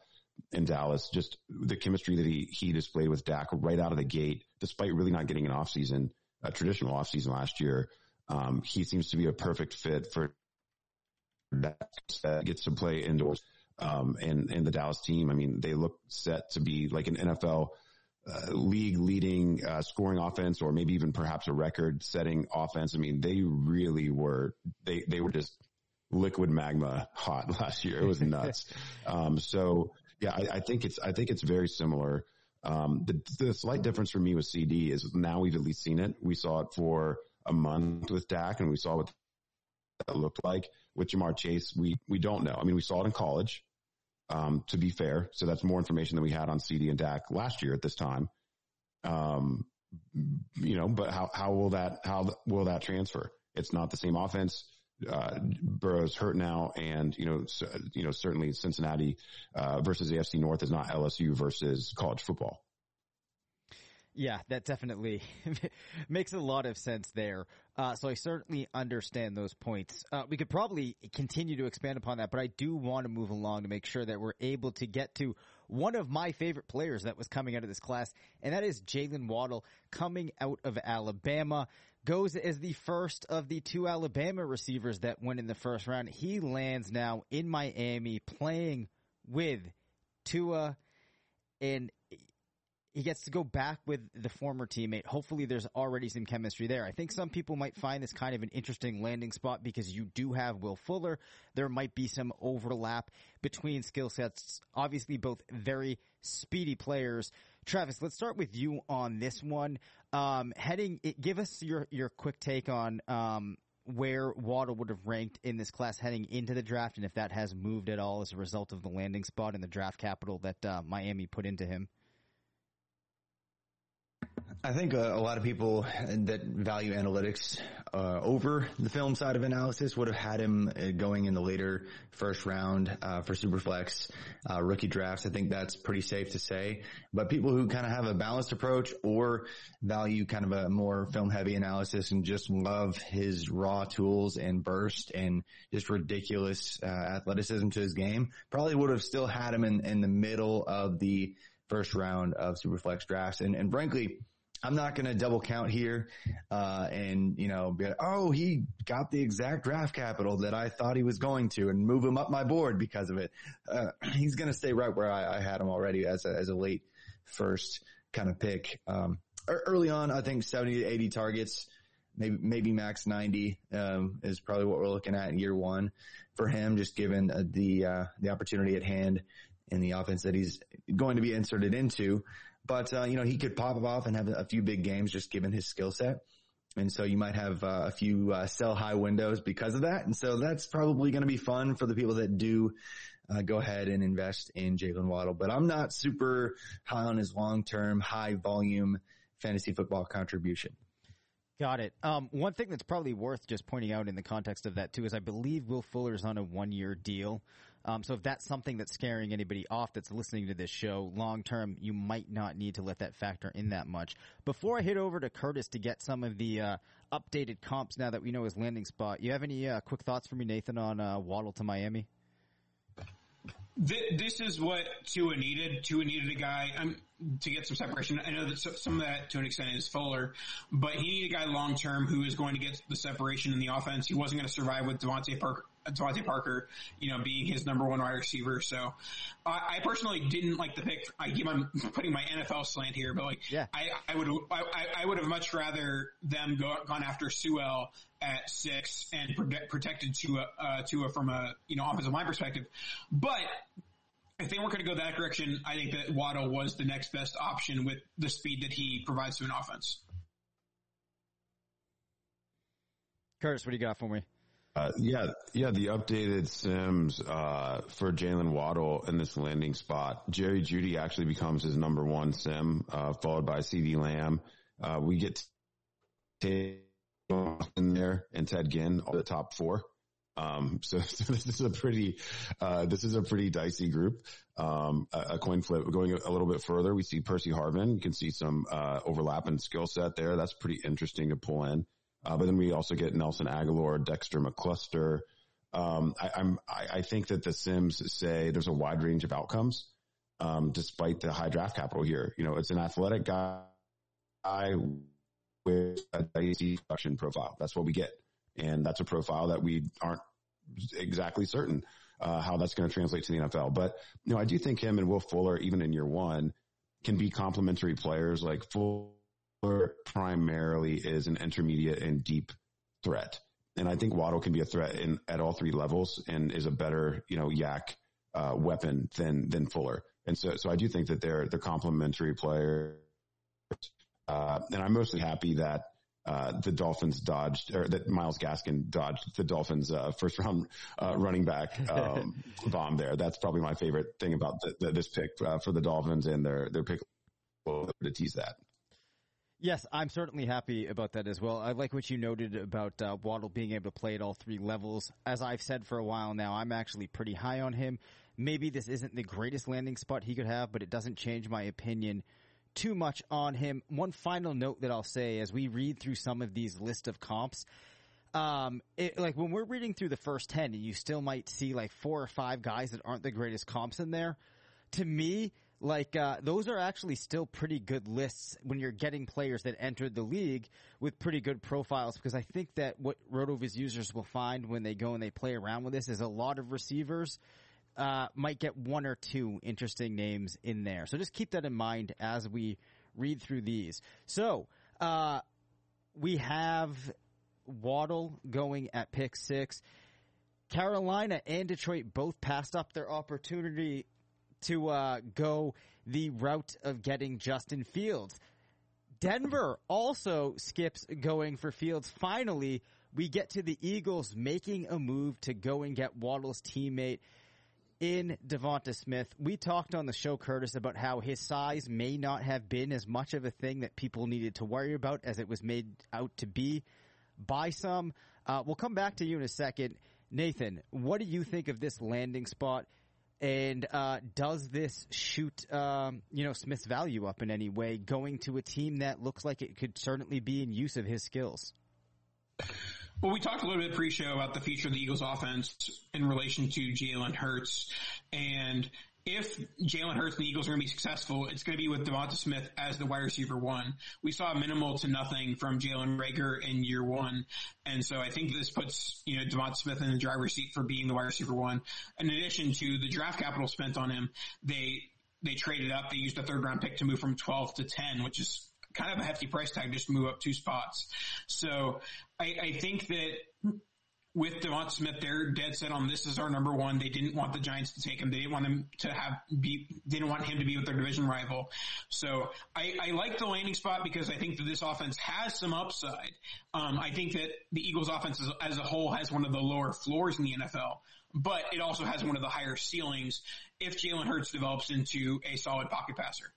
in Dallas. Just the chemistry that he he displayed with Dak right out of the gate, despite really not getting an offseason, a traditional offseason last year. Um, he seems to be a perfect fit for that gets to play indoors. Um, and, and the Dallas team, I mean, they look set to be like an NFL uh, league leading uh, scoring offense or maybe even perhaps a record setting offense. I mean, they really were, they, they were just liquid magma hot last year. It was nuts. um, so yeah, I, I, think it's, I think it's very similar. Um, the, the slight difference for me with CeeDee is now we've at least seen it. We saw it for a month with Dak and we saw what that looked like with Ja'Marr Chase. We, we don't know. I mean, we saw it in college um, to be fair. So that's more information than we had on CeeDee and Dak last year at this time. Um, you know, but how, how will that, how will that transfer? It's not the same offense. Uh, Burrow's hurt now and, you know, so, you know, certainly Cincinnati, uh, versus AFC North is not LSU versus college football. Yeah, that definitely makes a lot of sense there. Uh, so I certainly understand those points. Uh, we could probably continue to expand upon that, but I do want to move along to make sure that we're able to get to one of my favorite players that was coming out of this class, and that is Jaylen Waddle coming out of Alabama. Goes as the first of the two Alabama receivers that went in the first round. He lands now in Miami playing with Tua and he gets to go back with the former teammate. Hopefully there's already some chemistry there. I think some people might find this kind of an interesting landing spot because you do have Will Fuller. There might be some overlap between skill sets. Obviously both very speedy players. Travis, let's start with you on this one. Um, heading, give us your, your quick take on, um, where Waddle would have ranked in this class heading into the draft and if that has moved at all as a result of the landing spot and the draft capital that uh, Miami put into him. I think a, a, lot of people that value analytics uh, over the film side of analysis would have had him uh, going in the later first round uh, for Superflex uh, rookie drafts. I think that's pretty safe to say. But people who kind of have a balanced approach or value kind of a more film heavy analysis and just love his raw tools and burst and just ridiculous uh, athleticism to his game probably would have still had him in, in the middle of the first round of Superflex drafts. And, and frankly, I'm not going to double count here, uh, and, you know, be like, oh, he got the exact draft capital that I thought he was going to and move him up my board because of it. Uh, he's going to stay right where I, I, had him already as a, as a late first kind of pick. Um, early on, I think 70 to 80 targets, maybe, maybe max 90, um, is probably what we're looking at in year one for him, just given uh, the, uh, the opportunity at hand in the offense that he's going to be inserted into. But, uh, you know, he could pop off and have a few big games just given his skill set. And so you might have uh, a few uh, sell high windows because of that. And so that's probably going to be fun for the people that do uh, go ahead and invest in Jaylen Waddle. But I'm not super high on his long term, high volume fantasy football contribution. Got it. Um, one thing that's probably worth just pointing out in the context of that too is I believe Will Fuller is on a one year deal. Um, so if that's something that's scaring anybody off that's listening to this show long term, you might not need to let that factor in that much. Before I hit over to Curtis to get some of the uh, updated comps now that we know his landing spot, you have any uh, quick thoughts for me, Nathan, on uh, Waddle to Miami? This is what Tua needed. Tua needed a guy um, to get some separation. I know that some of that, to an extent, is Fuller, but he needed a guy long term who is going to get the separation in the offense. He wasn't going to survive with DeVante Parker, DeVante Parker, you know, being his number one wide receiver. So, I, I personally didn't like the pick. I keep on putting my NFL slant here, but like, yeah. I, I would, I, I would have much rather them go gone after Sewell at six and protect, protected Tua, uh, Tua from a you know offensive line perspective, but if they weren't going to go that direction, I think that Waddle was the next best option with the speed that he provides to an offense. Curtis, what do you got for me? Uh, yeah, yeah, the updated Sims uh, for Jaylen Waddle in this landing spot. Jerry Jeudy actually becomes his number one Sim, uh, followed by CeeDee Lamb. Uh, we get Ted in there and Ted Ginn, all the top four. Um, so, so, this is a pretty, uh, this is a pretty dicey group. Um, a, a, coin flip going a little bit further. We see Percy Harvin. You can see some, uh, overlap skill set there. That's pretty interesting to pull in. Uh, but then we also get Nelson Agholor, Dexter McCluster. Um, I, I'm, I, I, think that the Sims say there's a wide range of outcomes, um, despite the high draft capital here. You know, it's an athletic guy with a dicey production profile. That's what we get. And that's a profile that we aren't exactly certain, uh, how that's going to translate to the NFL. But, you know, I do think him and Will Fuller, even in year one, can be complementary players. Like Fuller primarily is an intermediate and deep threat. And I think Waddle can be a threat in at all three levels and is a better, you know, YAC, uh, weapon than, than Fuller. And so, so I do think that they're, they're complementary players. Uh, and I'm mostly happy that, uh, the Dolphins dodged, or that Myles Gaskin dodged the Dolphins uh, first round uh, running back um, bomb there. That's probably my favorite thing about the, the, this pick uh, for the Dolphins and their their pick to tease that. Yes, I'm certainly happy about that as well. I like what you noted about uh, Waddle being able to play at all three levels. As I've said for a while now, I'm actually pretty high on him. Maybe this isn't the greatest landing spot he could have, but it doesn't change my opinion too much on him. One final note that I'll say as we read through some of these list of comps, um, it, like when we're reading through the first 10 and you still might see like four or five guys that aren't the greatest comps in there. To me, like, uh, those are actually still pretty good lists when you're getting players that entered the league with pretty good profiles because I think that what RotoViz users will find when they go and they play around with this is a lot of receivers uh, might get one or two interesting names in there. So just keep that in mind as we read through these. So, uh, we have Waddle going at pick six. Carolina and Detroit both passed up their opportunity to uh, go the route of getting Justin Fields. Denver also skips going for Fields. Finally, we get to the Eagles making a move to go and get Waddle's teammate in DeVonta Smith. We talked on the show, Curtis, about how his size may not have been as much of a thing that people needed to worry about as it was made out to be by some. Uh, we'll come back to you in a second. Nathan, what do you think of this landing spot? And uh, does this shoot, um, you know, Smith's value up in any way, going to a team that looks like it could certainly be in use of his skills? Well, we talked a little bit pre-show about the future of the Eagles offense in relation to Jalen Hurts. And if Jalen Hurts and the Eagles are going to be successful, it's going to be with DeVonta Smith as the wide receiver one. We saw minimal to nothing from Jalen Reagor in year one. And so I think this puts, you know, DeVonta Smith in the driver's seat for being the wide receiver one. In addition to the draft capital spent on him, they, they traded up. They used a third round pick to move from 12 to 10, which is kind of a hefty price tag just to move up two spots. So I, I think that with DeVonta Smith, they're dead set on this is our number one. They didn't want the Giants to take him. They didn't want him to have be, didn't want him to be with their division rival. So I, I like the landing spot because I think that this offense has some upside. Um, I think that the Eagles offense as, as a whole has one of the lower floors in the NFL, but it also has one of the higher ceilings if Jalen Hurts develops into a solid pocket passer.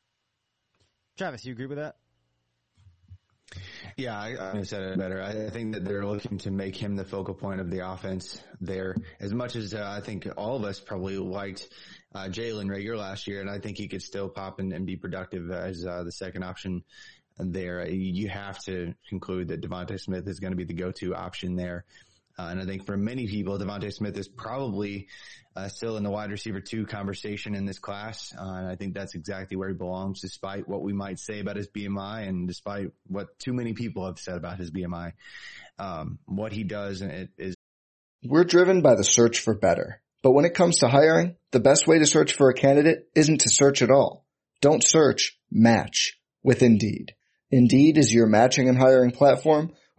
Travis, you agree with that? Yeah, I, I said it better. I, think that they're looking to make him the focal point of the offense there. As much as uh, I think all of us probably liked uh, Jalen Reagor last year, and I think he could still pop and, and be productive as uh, the second option there. You have to conclude that DeVonta Smith is going to be the go-to option there. Uh, and I think for many people, DeVonta Smith is probably uh, still in the wide receiver two conversation in this class. Uh, and I think that's exactly where he belongs, despite what we might say about his BMI and despite what too many people have said about his BMI. Um, what he does is. We're driven by the search for better. But when it comes to hiring, the best way to search for a candidate isn't to search at all. Don't search, match with Indeed. Indeed is your matching and hiring platform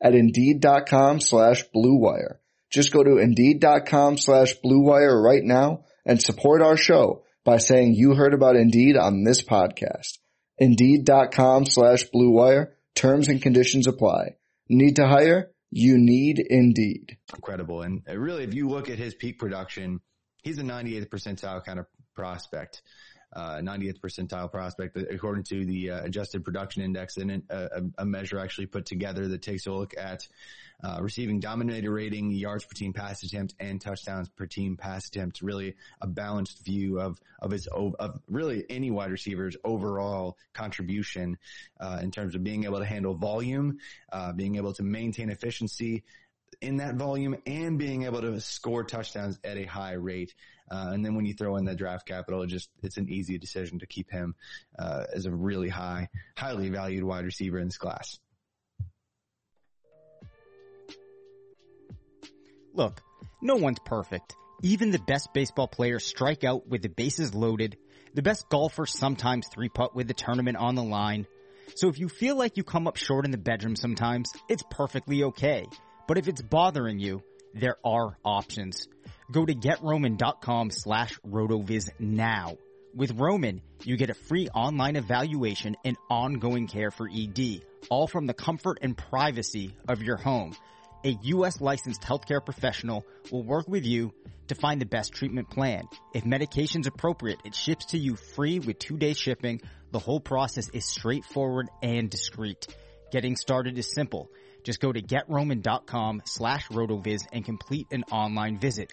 at Indeed.com slash BlueWire. Just go to Indeed.com slash BlueWire right now and support our show by saying you heard about Indeed on this podcast. Indeed.com slash BlueWire. Terms and conditions apply. Need to hire? You need Indeed. Incredible. And uh, really, if you look at his peak production, he's a 98th percentile kind of prospect. Uh, 90th percentile prospect according to the uh, adjusted production index and uh, a, a, measure actually put together that takes a look at uh, receiving dominator rating, yards per team pass attempt, and touchdowns per team pass attempt. Really a balanced view of of his of really any wide receiver's overall contribution uh, in terms of being able to handle volume, uh, being able to maintain efficiency, in that volume and being able to score touchdowns at a high rate. Uh, and then when you throw in the draft capital, it just it's an easy decision to keep him uh, as a really high, highly valued wide receiver in this class. Look, no one's perfect. Even the best baseball players strike out with the bases loaded. The best golfers sometimes three putt with the tournament on the line. So if you feel like you come up short in the bedroom sometimes, it's perfectly okay. But if it's bothering you, there are options. Go to getroman.com slash rotoviz now. With Roman, you get a free online evaluation and ongoing care for ED, all from the comfort and privacy of your home. A U.S. licensed healthcare professional will work with you to find the best treatment plan. If medication's appropriate, it ships to you free with two day shipping. The whole process is straightforward and discreet. Getting started is simple. Just go to getroman.com slash rotoviz and complete an online visit.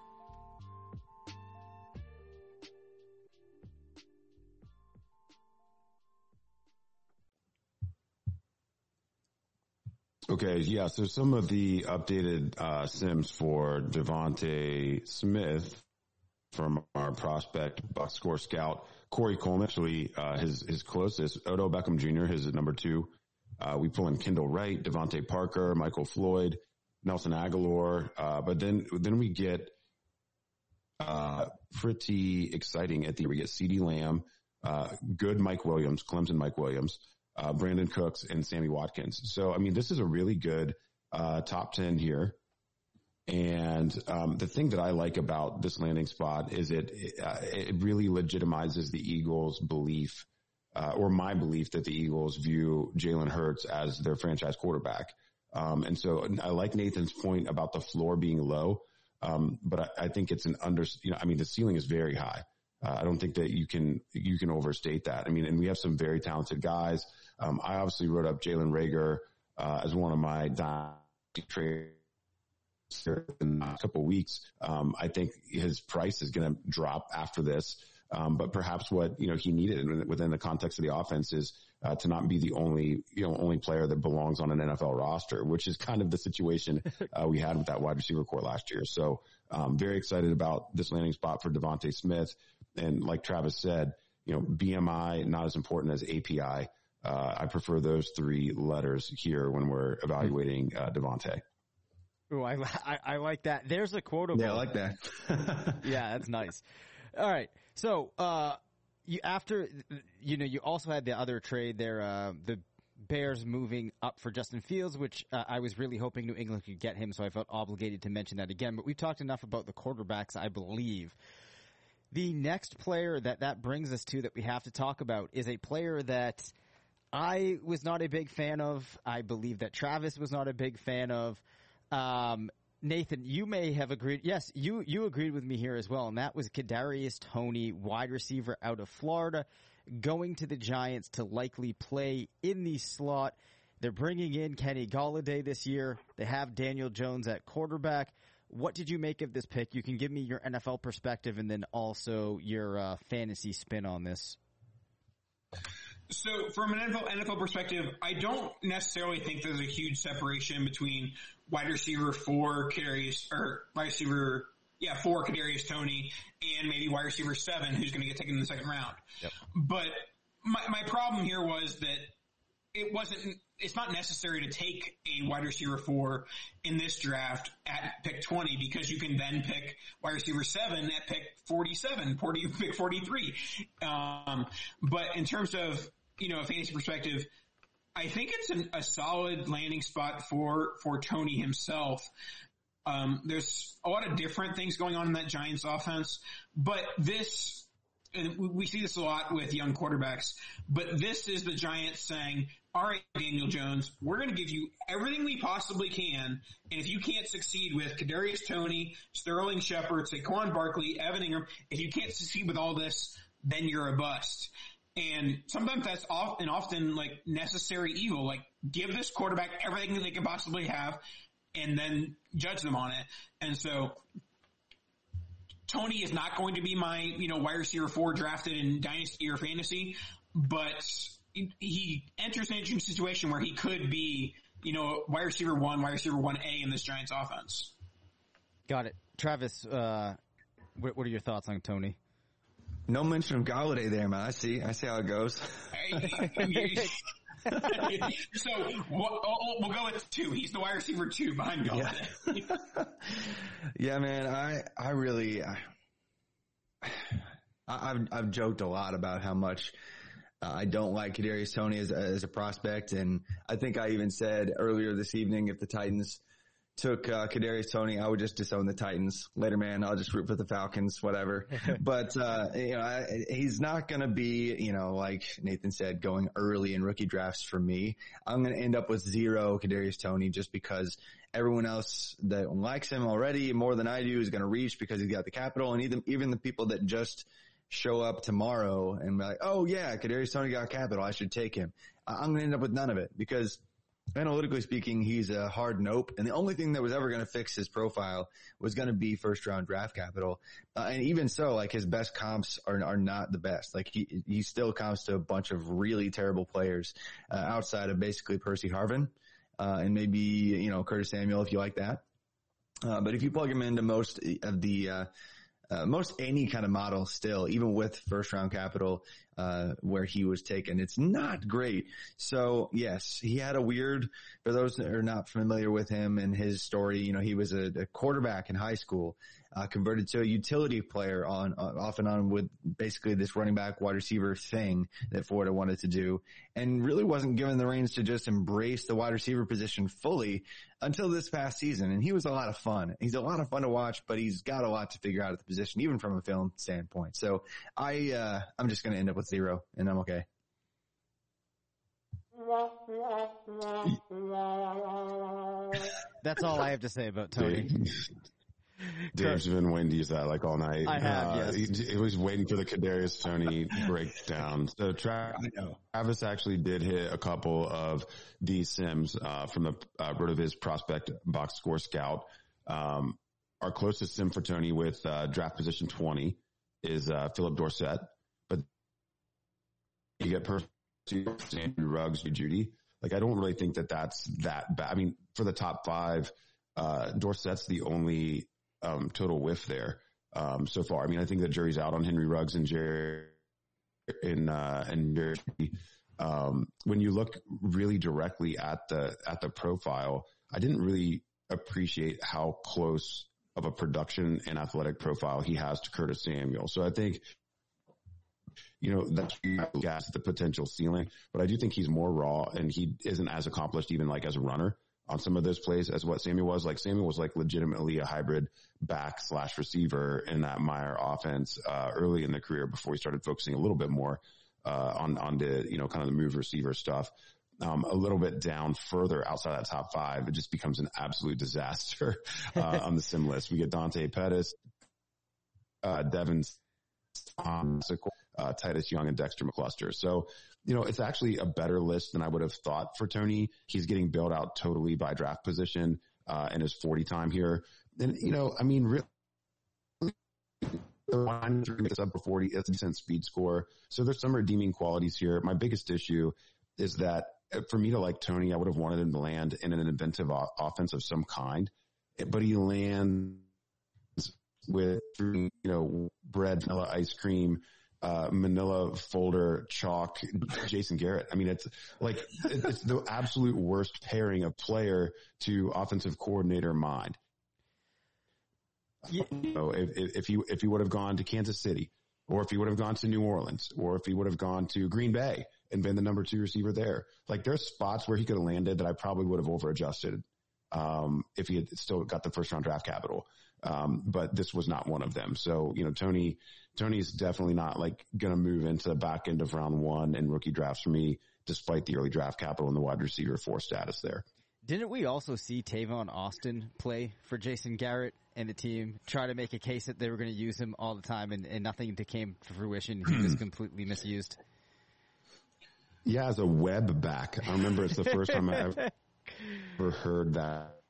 Okay, yeah. So some of the updated uh, sims for DeVonta Smith from our prospect box score scout Corey Coleman, actually uh, his his closest Odell Beckham Jr. His number two. Uh, we pull in Kendall Wright, DeVante Parker, Michael Floyd, Nelson Agholor, uh, but then then we get uh, pretty exciting at the end. we get CeeDee Lamb, uh, good Mike Williams, Clemson Mike Williams uh, Brandin Cooks, and Sammy Watkins. So, I mean, this is a really good uh, top 10 here. And um, the thing that I like about this landing spot is it uh, it really legitimizes the Eagles' belief, uh, or my belief, that the Eagles view Jalen Hurts as their franchise quarterback. Um, and so I like Nathan's point about the floor being low, um, but I, I, think it's an under. You know, I mean, the ceiling is very high. Uh, I don't think that you can you can overstate that. I mean, and we have some very talented guys. Um, I obviously wrote up Jalen Reagor uh, as one of my trades in a couple of weeks. Um, I think his price is going to drop after this. Um, but perhaps what you know he needed within the context of the offense is uh, to not be the only, you know, only player that belongs on an NFL roster, which is kind of the situation uh, we had with that wide receiver corps last year. So, um, very excited about this landing spot for DeVonta Smith. And like Travis said, you know, BMI not as important as API. Uh, I prefer those three letters here when we're evaluating uh, DeVonta. Ooh, I, I, I like that. There's a quotable. Yeah, I like that. yeah, that's nice. All right. So, uh, you, after, you know, you also had the other trade there, uh, the Bears moving up for Justin Fields, which uh, I was really hoping New England could get him, so I felt obligated to mention that again. But we've talked enough about the quarterbacks, I believe. The next player that that brings us to that we have to talk about is a player that I was not a big fan of. I believe that Travis was not a big fan of. Um, Nathan, you may have agreed. Yes, you you agreed with me here as well, and that was Kadarius Toney, wide receiver out of Florida, going to the Giants to likely play in the slot. They're bringing in Kenny Golladay this year. They have Daniel Jones at quarterback. What did you make of this pick? You can give me your NFL perspective and then also your uh, fantasy spin on this. So from an NFL, NFL perspective, I don't necessarily think there's a huge separation between wide receiver four carries or wide receiver, yeah, four Kadarius Toney and maybe wide receiver seven who's going to get taken in the second round. Yep. But my, my problem here was that it wasn't, it's not necessary to take a wide receiver four in this draft at pick 20 because you can then pick wide receiver seven at pick 47, 40, pick 43. Um, but in terms of, you know, a fantasy perspective, I think it's an, a solid landing spot for, for Toney himself. Um, there's a lot of different things going on in that Giants offense, but this, and we see this a lot with young quarterbacks, but this is the Giants saying, all right, Daniel Jones, we're going to give you everything we possibly can. And if you can't succeed with Kadarius Toney, Sterling Shepard, Saquon Barkley, Evan Engram, if you can't succeed with all this, then you're a bust. And sometimes that's often, often like necessary evil. Like give this quarterback everything that they can possibly have and then judge them on it. And so Toney is not going to be my, you know, wide receiver four drafted in dynasty or fantasy, but he enters an interesting situation where he could be, you know, wide receiver one, wide receiver one A in this Giants offense. Got it. Travis, uh, what, are your thoughts on Toney? No mention of Golladay there, man. I see. I see how it goes. so we'll, we'll, go with two. He's the wide receiver two behind Golladay. Yeah, yeah man. I I really I, I've I've joked a lot about how much uh, I don't like Kadarius Toney as, as a prospect, and I think I even said earlier this evening if the Titans took uh, Kadarius Toney, I would just disown the Titans. Later, man, I'll just root for the Falcons, whatever. but uh, you know, I, he's not going to be, you know, like Nathan said, going early in rookie drafts for me. I'm going to end up with zero Kadarius Toney just because everyone else that likes him already more than I do is going to reach because he's got the capital, and even even the people that just show up tomorrow and be like, oh yeah, Kadarius Toney got capital, I should take him. I'm going to end up with none of it because analytically speaking, he's a hard nope. And the only thing that was ever going to fix his profile was going to be first round draft capital. Uh, and even so, like his best comps are, are not the best. Like he, he still comps to a bunch of really terrible players, uh, outside of basically Percy Harvin, uh, and maybe, you know, Curtis Samuel if you like that. Uh, but if you plug him into most of the, uh, uh, most any kind of model still, even with first round capital, uh, where he was taken, it's not great. So yes, he had a weird, for those that are not familiar with him and his story, you know, he was a, a quarterback in high school, uh, converted to a utility player on, uh, off and on with basically this running back wide receiver thing that Florida wanted to do and really wasn't given the reins to just embrace the wide receiver position fully until this past season. And he was a lot of fun. He's a lot of fun to watch, but he's got a lot to figure out at the position even from a film standpoint. So I, uh, I'm just going to end up with zero and I'm okay. That's all I have to say about Toney. Dave's been waiting to that like all night. I have, uh, yes. He, he, was waiting for the Kadarius Toney breakdown. So Tra- Travis actually did hit a couple of these sims uh, from the uh, RotoViz prospect box score scout. Um, our closest sim for Toney with uh, draft position 20 is uh, Phillip Dorsett, but you get perfect Andrew Ruggs, Jeudy. Like I don't really think that that's that bad. I mean, for the top five, uh, Dorsett's the only um, total whiff there um, so far. I mean, I think the jury's out on Henry Ruggs and Jerry in uh, and Jerry. Um, when you look really directly at the at the profile, I didn't really appreciate how close of a production and athletic profile he has to Curtis Samuel. So I think you know, that's gas the potential ceiling, but I do think he's more raw and he isn't as accomplished even like as a runner on some of those plays as what Samuel was. Like Samuel was like legitimately a hybrid back slash receiver in that Meyer offense, uh, early in the career before he started focusing a little bit more, uh, on, on the, you know, kind of the move receiver stuff. Um, a little bit down further outside that top five, it just becomes an absolute disaster, uh, on the sim list. We get Dante Pettis, uh, Devin um, uh, Titus Young and Dexter McCluster. So, you know, it's actually a better list than I would have thought for Toney. He's getting built out totally by draft position, uh, in his 40 time here. And, you know, I mean, really, the sub for 40, it's a decent speed score. So there's some redeeming qualities here. My biggest issue is that uh, for me to like Toney, I would have wanted him to land in an inventive o- offense of some kind, but he lands with, you know, bread, vanilla ice cream, uh, manila folder, chalk, Jason Garrett. I mean, it's like, it's the absolute worst pairing of player to offensive coordinator mind. Yeah. If, if, if he, if he would have gone to Kansas City or if he would have gone to New Orleans or if he would have gone to Green Bay and been the number two receiver there, like there's spots where he could have landed that I probably would have over adjusted um, if he had still got the first round draft capital. Um, but this was not one of them. So, you know, Toney, Toney's definitely not like going to move into the back end of round one and rookie drafts for me, despite the early draft capital and the wide receiver four status there. Didn't we also see Tavon Austin play for Jason Garrett and the team try to make a case that they were going to use him all the time and, and nothing came to fruition? He was completely misused. Yeah, as a web back. I remember it's the first time I ever heard that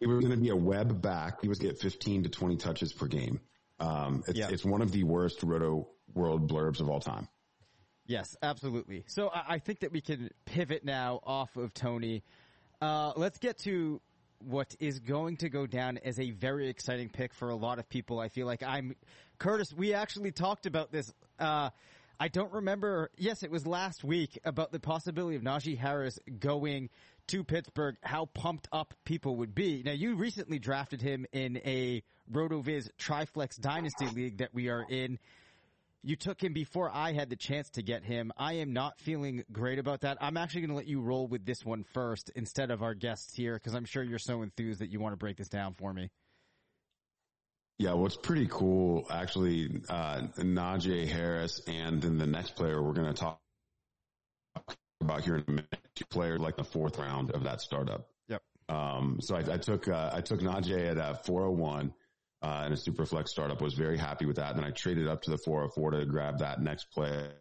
he was going to be a web back. He was get 15 to 20 touches per game. Um, it's, Yeah. it's one of the worst roto world blurbs of all time. Yes, absolutely. So I, I think that we can pivot now off of Toney. Uh, let's get to what is going to go down as a very exciting pick for a lot of people. I feel like I'm Curtis. We actually talked about this. Uh, I don't remember. Yes, it was last week about the possibility of Najee Harris going to Pittsburgh. How pumped up people would be. Now, you recently drafted him in a Rotoviz Triflex Dynasty League that we are in. You took him before I had the chance to get him. I am not feeling great about that. I'm actually going to let you roll with this one first instead of our guests here because I'm sure you're so enthused that you want to break this down for me. Yeah, what's pretty cool, actually, uh, Najee Harris and then the next player we're going to talk about here in a minute, two players like the fourth round of that startup. Yep. Um, so I, I took, uh, I took Najee at uh, 401, uh, in a super flex startup, was very happy with that. Then I traded up to the 404 to grab that next player.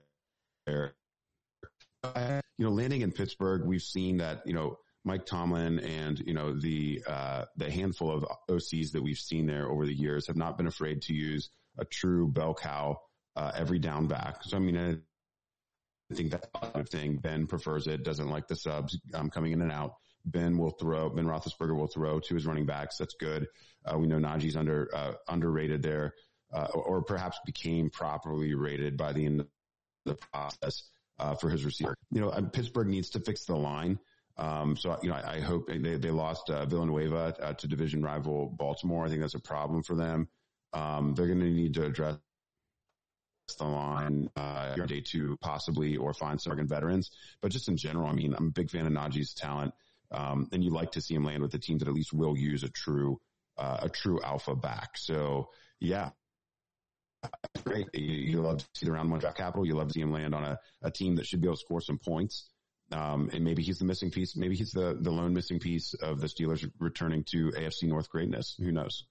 You know, landing in Pittsburgh, we've seen that, you know, Mike Tomlin and, you know, the, uh, the handful of OCs that we've seen there over the years have not been afraid to use a true bell cow, uh, every down back. So, I mean, I, think that's a positive thing. Ben prefers it, doesn't like the subs um, coming in and out. Ben will throw, Ben Roethlisberger will throw to his running backs. That's good. Uh, we know Najee's under, uh, underrated there, uh, or, perhaps became properly rated by the end of the process, uh, for his receiver. You know, Pittsburgh needs to fix the line. Um, so, you know, I, I hope they, they lost, uh, Villanueva uh, to division rival Baltimore. I think that's a problem for them. Um, they're going to need to address the line uh, day two possibly or find some Oregon veterans. But just in general, I mean, I'm a big fan of Najee's talent, um, and you like to see him land with a team that at least will use a true uh, a true alpha back. So yeah. Great. You, you love to see the round one draft capital. You love to see him land on a, a team that should be able to score some points. Um, and maybe he's the missing piece. Maybe he's the, the lone missing piece of the Steelers returning to AFC North greatness. Who knows?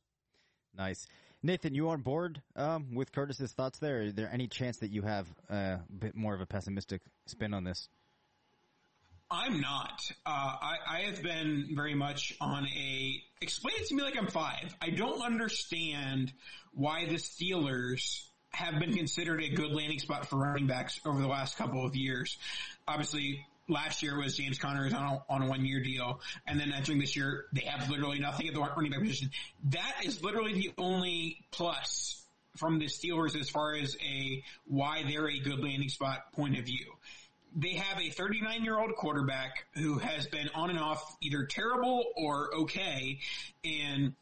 Nice. Nathan, you on board um, with Curtis's thoughts there? Is there any chance that you have a bit more of a pessimistic spin on this? I'm not. Uh, I, I have been very much on a, explain it to me like I'm five. I don't understand why the Steelers have been considered a good landing spot for running backs over the last couple of years. Obviously, last year was James Conner on a, on a one year deal, and then entering this year, they have literally nothing at the running back position. That is literally the only plus from the Steelers as far as a why they're a good landing spot point of view. They have a 39 year old quarterback who has been on and off either terrible or okay, and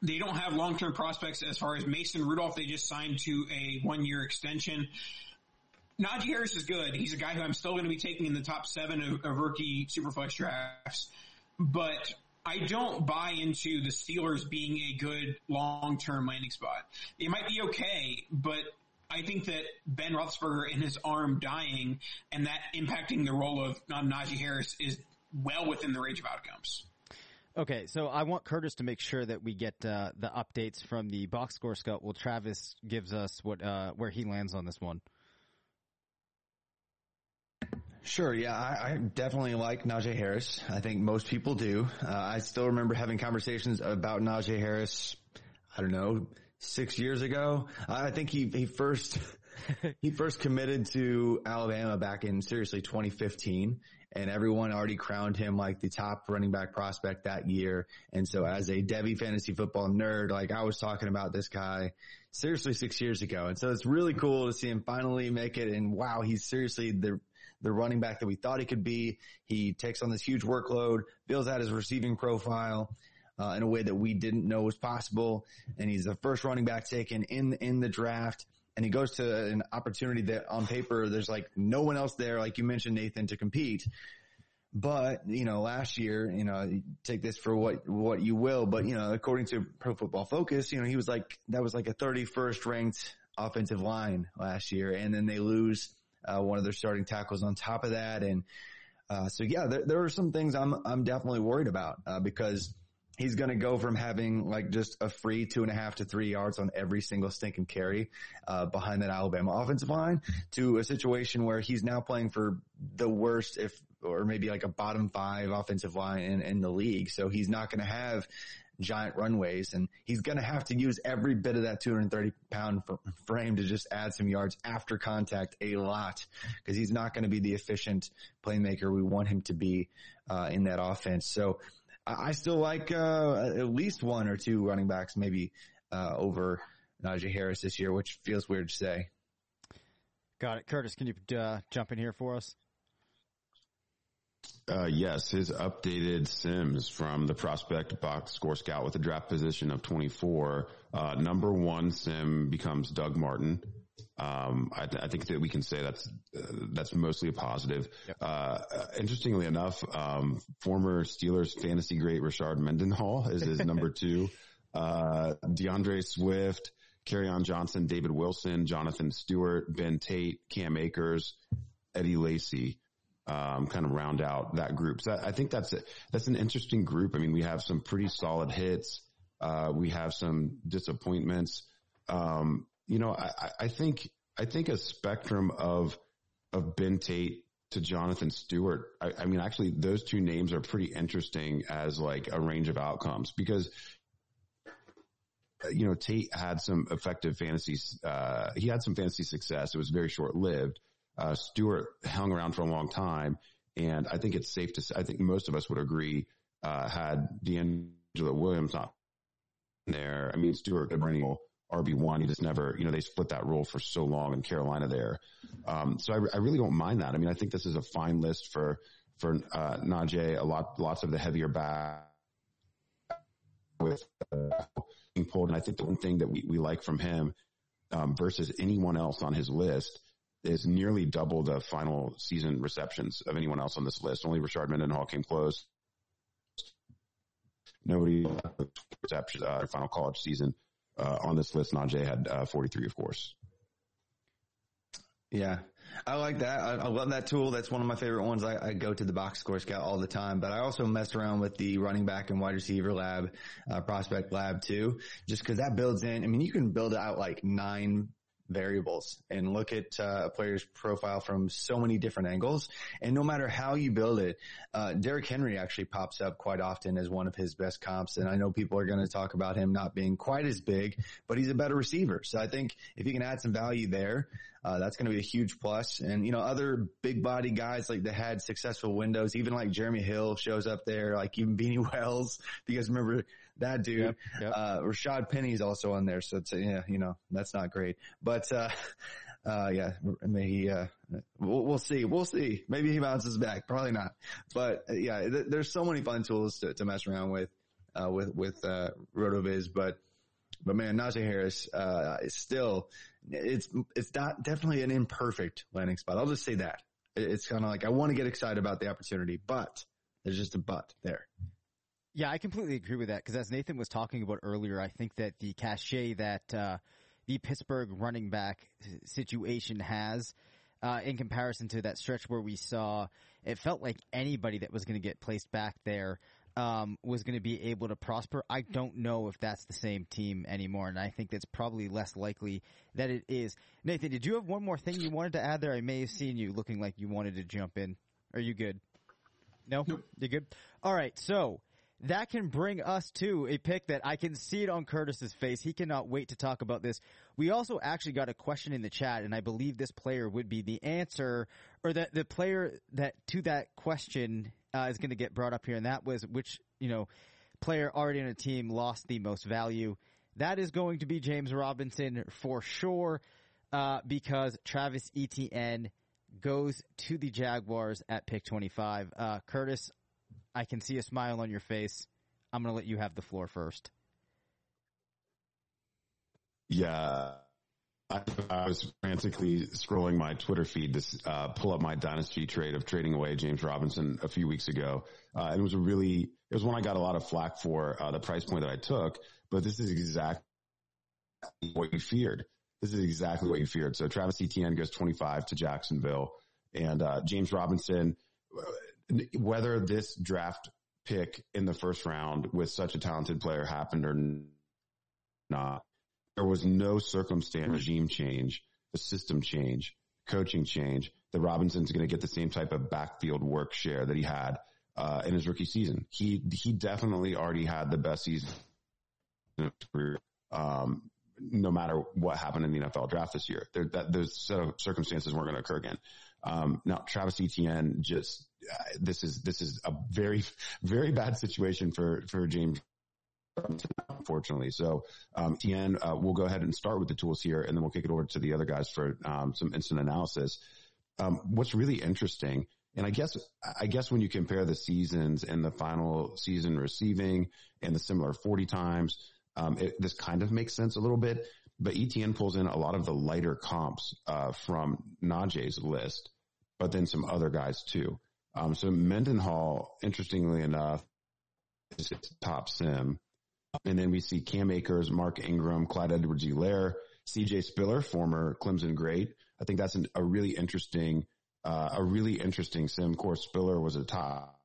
they don't have long term prospects as far as Mason Rudolph. They just signed to a one year extension. Najee Harris is good. He's a guy who I'm still going to be taking in the top seven of, of rookie superflex drafts, but I don't buy into the Steelers being a good long-term landing spot. It might be okay, but I think that Ben Roethlisberger and his arm dying and that impacting the role of Najee Harris is well within the range of outcomes. Okay, so I want Curtis to make sure that we get uh, the updates from the box score scout. Well, Travis gives us what uh, where he lands on this one. Sure. Yeah, I, I, definitely like Najee Harris. I think most people do. Uh, I still remember having conversations about Najee Harris. I don't know, six years ago. I think he he first he first committed to Alabama back in seriously 2015, and everyone already crowned him like the top running back prospect that year. And so, as a Devy fantasy football nerd, like I was talking about this guy seriously six years ago, and so it's really cool to see him finally make it. And wow, he's seriously the the running back that we thought he could be. He takes on this huge workload, builds out his receiving profile. Uh, in a way that we didn't know was possible, and he's the first running back taken in in the draft and he goes to an opportunity that on paper there's like no one else there, like you mentioned, Nathan, to compete. But, you know, last year, you know, take this for what, what you will, but, you know, according to Pro Football Focus, you know, he was like, that was like a 31st ranked offensive line last year. And then they lose, uh, one of their starting tackles on top of that. And, uh, so yeah, there, there are some things I'm, I'm definitely worried about, uh, because he's going to go from having like just a free two and a half to three yards on every single stinking carry uh, behind that Alabama offensive line to a situation where he's now playing for the worst, if or maybe like a bottom five offensive line in, in the league. So he's not going to have giant runways and he's going to have to use every bit of that 230 pound frame to just add some yards after contact a lot because he's not going to be the efficient playmaker we want him to be uh, in that offense. So I still like uh, at least one or two running backs, maybe uh, over Najee Harris this year, which feels weird to say. Got it, Curtis. Can you uh, jump in here for us? Uh, yes, his updated Sims from the prospect box score scout with a draft position of 24. Uh, number one Sim becomes Doug Martin. Um, I, I, think that we can say that's uh, that's mostly a positive. Yep. Uh, interestingly enough, um, former Steelers fantasy great Rashard Mendenhall is his number two. Uh, D'Andre Swift, on Johnson, David Wilson, Jonathan Stewart, Ben Tate, Cam Akers, Eddie Lacy. Um, kind of round out that group. So I think that's a, that's an interesting group. I mean, we have some pretty solid hits. Uh, we have some disappointments. Um, you know, I, I think, I think a spectrum of, of Ben Tate to Jonathan Stewart. I, I, mean, actually those two names are pretty interesting as like a range of outcomes because, you know, Tate had some effective fantasies. Uh, he had some fantasy success. It was very short lived. Uh, Stewart hung around for a long time. And I think it's safe to say, I think most of us would agree, uh, had DeAngelo Williams not there. I mean, Stewart could bring RB one. He just never, you know, they split that role for so long in Carolina there. Um, so I, I, really don't mind that. I mean, I think this is a fine list for for uh, Najee. A lot, lots of the heavier back with uh, being pulled. And I think the one thing that we, we like from him um, versus anyone else on his list is nearly double the final season receptions of anyone else on this list. Only Rashard Mendenhall came close. Nobody receptions uh, final college season uh, on this list. Najee had uh, 43, of course. Yeah, I like that. I, I, love that tool. That's one of my favorite ones. I, I, go to the box score scout all the time, but I also mess around with the running back and wide receiver lab, uh, prospect lab too, just cause that builds in. I mean, you can build out like nine variables and look at uh, a player's profile from so many different angles. And no matter how you build it, uh, Derrick Henry actually pops up quite often as one of his best comps. And I know people are going to talk about him not being quite as big, but he's a better receiver. So I think if you can add some value there, uh, that's going to be a huge plus. And, you know, other big body guys like that had successful windows, even like Jeremy Hill shows up there, like even Beanie Wells, because remember that dude, Yep, yep. uh, Rashaad Penny's also on there. So it's, yeah, you know, that's not great, but, uh, uh, yeah, maybe, uh, we'll, we'll see. We'll see. Maybe he bounces back. Probably not. But uh, yeah, th- there's so many fun tools to, to mess around with, uh, with, with, uh, RotoViz, but, but man, Najee Harris, uh, is still, it's, it's not definitely an imperfect landing spot. I'll just say that. It's kind of like, I want to get excited about the opportunity, but there's just a but there. Yeah, I completely agree with that because as Nathan was talking about earlier, I think that the cachet that uh, the Pittsburgh running back situation has, uh, in comparison to that stretch where we saw, it felt like anybody that was going to get placed back there um, was going to be able to prosper. I don't know if that's the same team anymore, and I think that's probably less likely that it is. Nathan, did you have one more thing you wanted to add there? I may have seen you looking like you wanted to jump in. Are you good? No? You good? All right. So that can bring us to a pick that I can see it on Curtis's face. He cannot wait to talk about this. We also actually got a question in the chat and I believe this player would be the answer or that the player that to that question uh, is going to get brought up here. And that was which, you know, player already on a team lost the most value. That is going to be James Robinson for sure. Uh, because Travis Etienne goes to the Jaguars at pick 25. Uh, Curtis, I can see a smile on your face. I'm going to let you have the floor first. Yeah. I, I was frantically scrolling my Twitter feed to uh, pull up my dynasty trade of trading away James Robinson a few weeks ago. Uh, and it was a really, it was one I got a lot of flack for, uh, the price point that I took, but this is exactly what you feared. This is exactly what you feared. So Travis Etienne goes 25 to Jacksonville and, uh, James Robinson, whether this draft pick in the first round with such a talented player happened or not, there was no circumstance regime change, the system change, coaching change that Robinson's going to get the same type of backfield work share that he had uh, in his rookie season. He he definitely already had the best season in his career. Um, no matter what happened in the NFL draft this year, there, that those set of circumstances weren't going to occur again. Um, now Travis Etienne just this is this is a very very bad situation for for James unfortunately. So, um, uh, we'll go ahead and start with the tools here and then we'll kick it over to the other guys for, um, some instant analysis. Um, what's really interesting, and I guess, I guess when you compare the seasons and the final season receiving and the similar 40 times, um, it, this kind of makes sense a little bit, but ETN pulls in a lot of the lighter comps, uh, from Najee's list, but then some other guys too. Um, so Mendenhall, interestingly enough, is top sim. And then we see Cam Akers, Mark Ingram, Clyde Edwards-Helaire, CJ Spiller, former Clemson great. I think that's an, a really interesting, uh, a really interesting sim. Of course, Spiller was a top